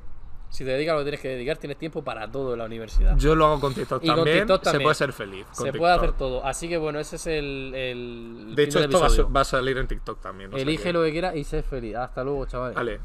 [SPEAKER 1] si te dedicas a lo que tienes que dedicar, tienes tiempo para todo en la universidad.
[SPEAKER 2] Yo lo hago con TikTok
[SPEAKER 1] Y con
[SPEAKER 2] también. Se puede ser feliz. con
[SPEAKER 1] Se
[SPEAKER 2] TikTok.
[SPEAKER 1] puede hacer todo. Así que bueno, ese es el. el
[SPEAKER 2] De hecho, esto va a,
[SPEAKER 1] episodio.
[SPEAKER 2] va a salir en TikTok también.
[SPEAKER 1] Elige
[SPEAKER 2] que-
[SPEAKER 1] lo que quieras y sé feliz. Hasta luego, chavales.
[SPEAKER 2] Vale.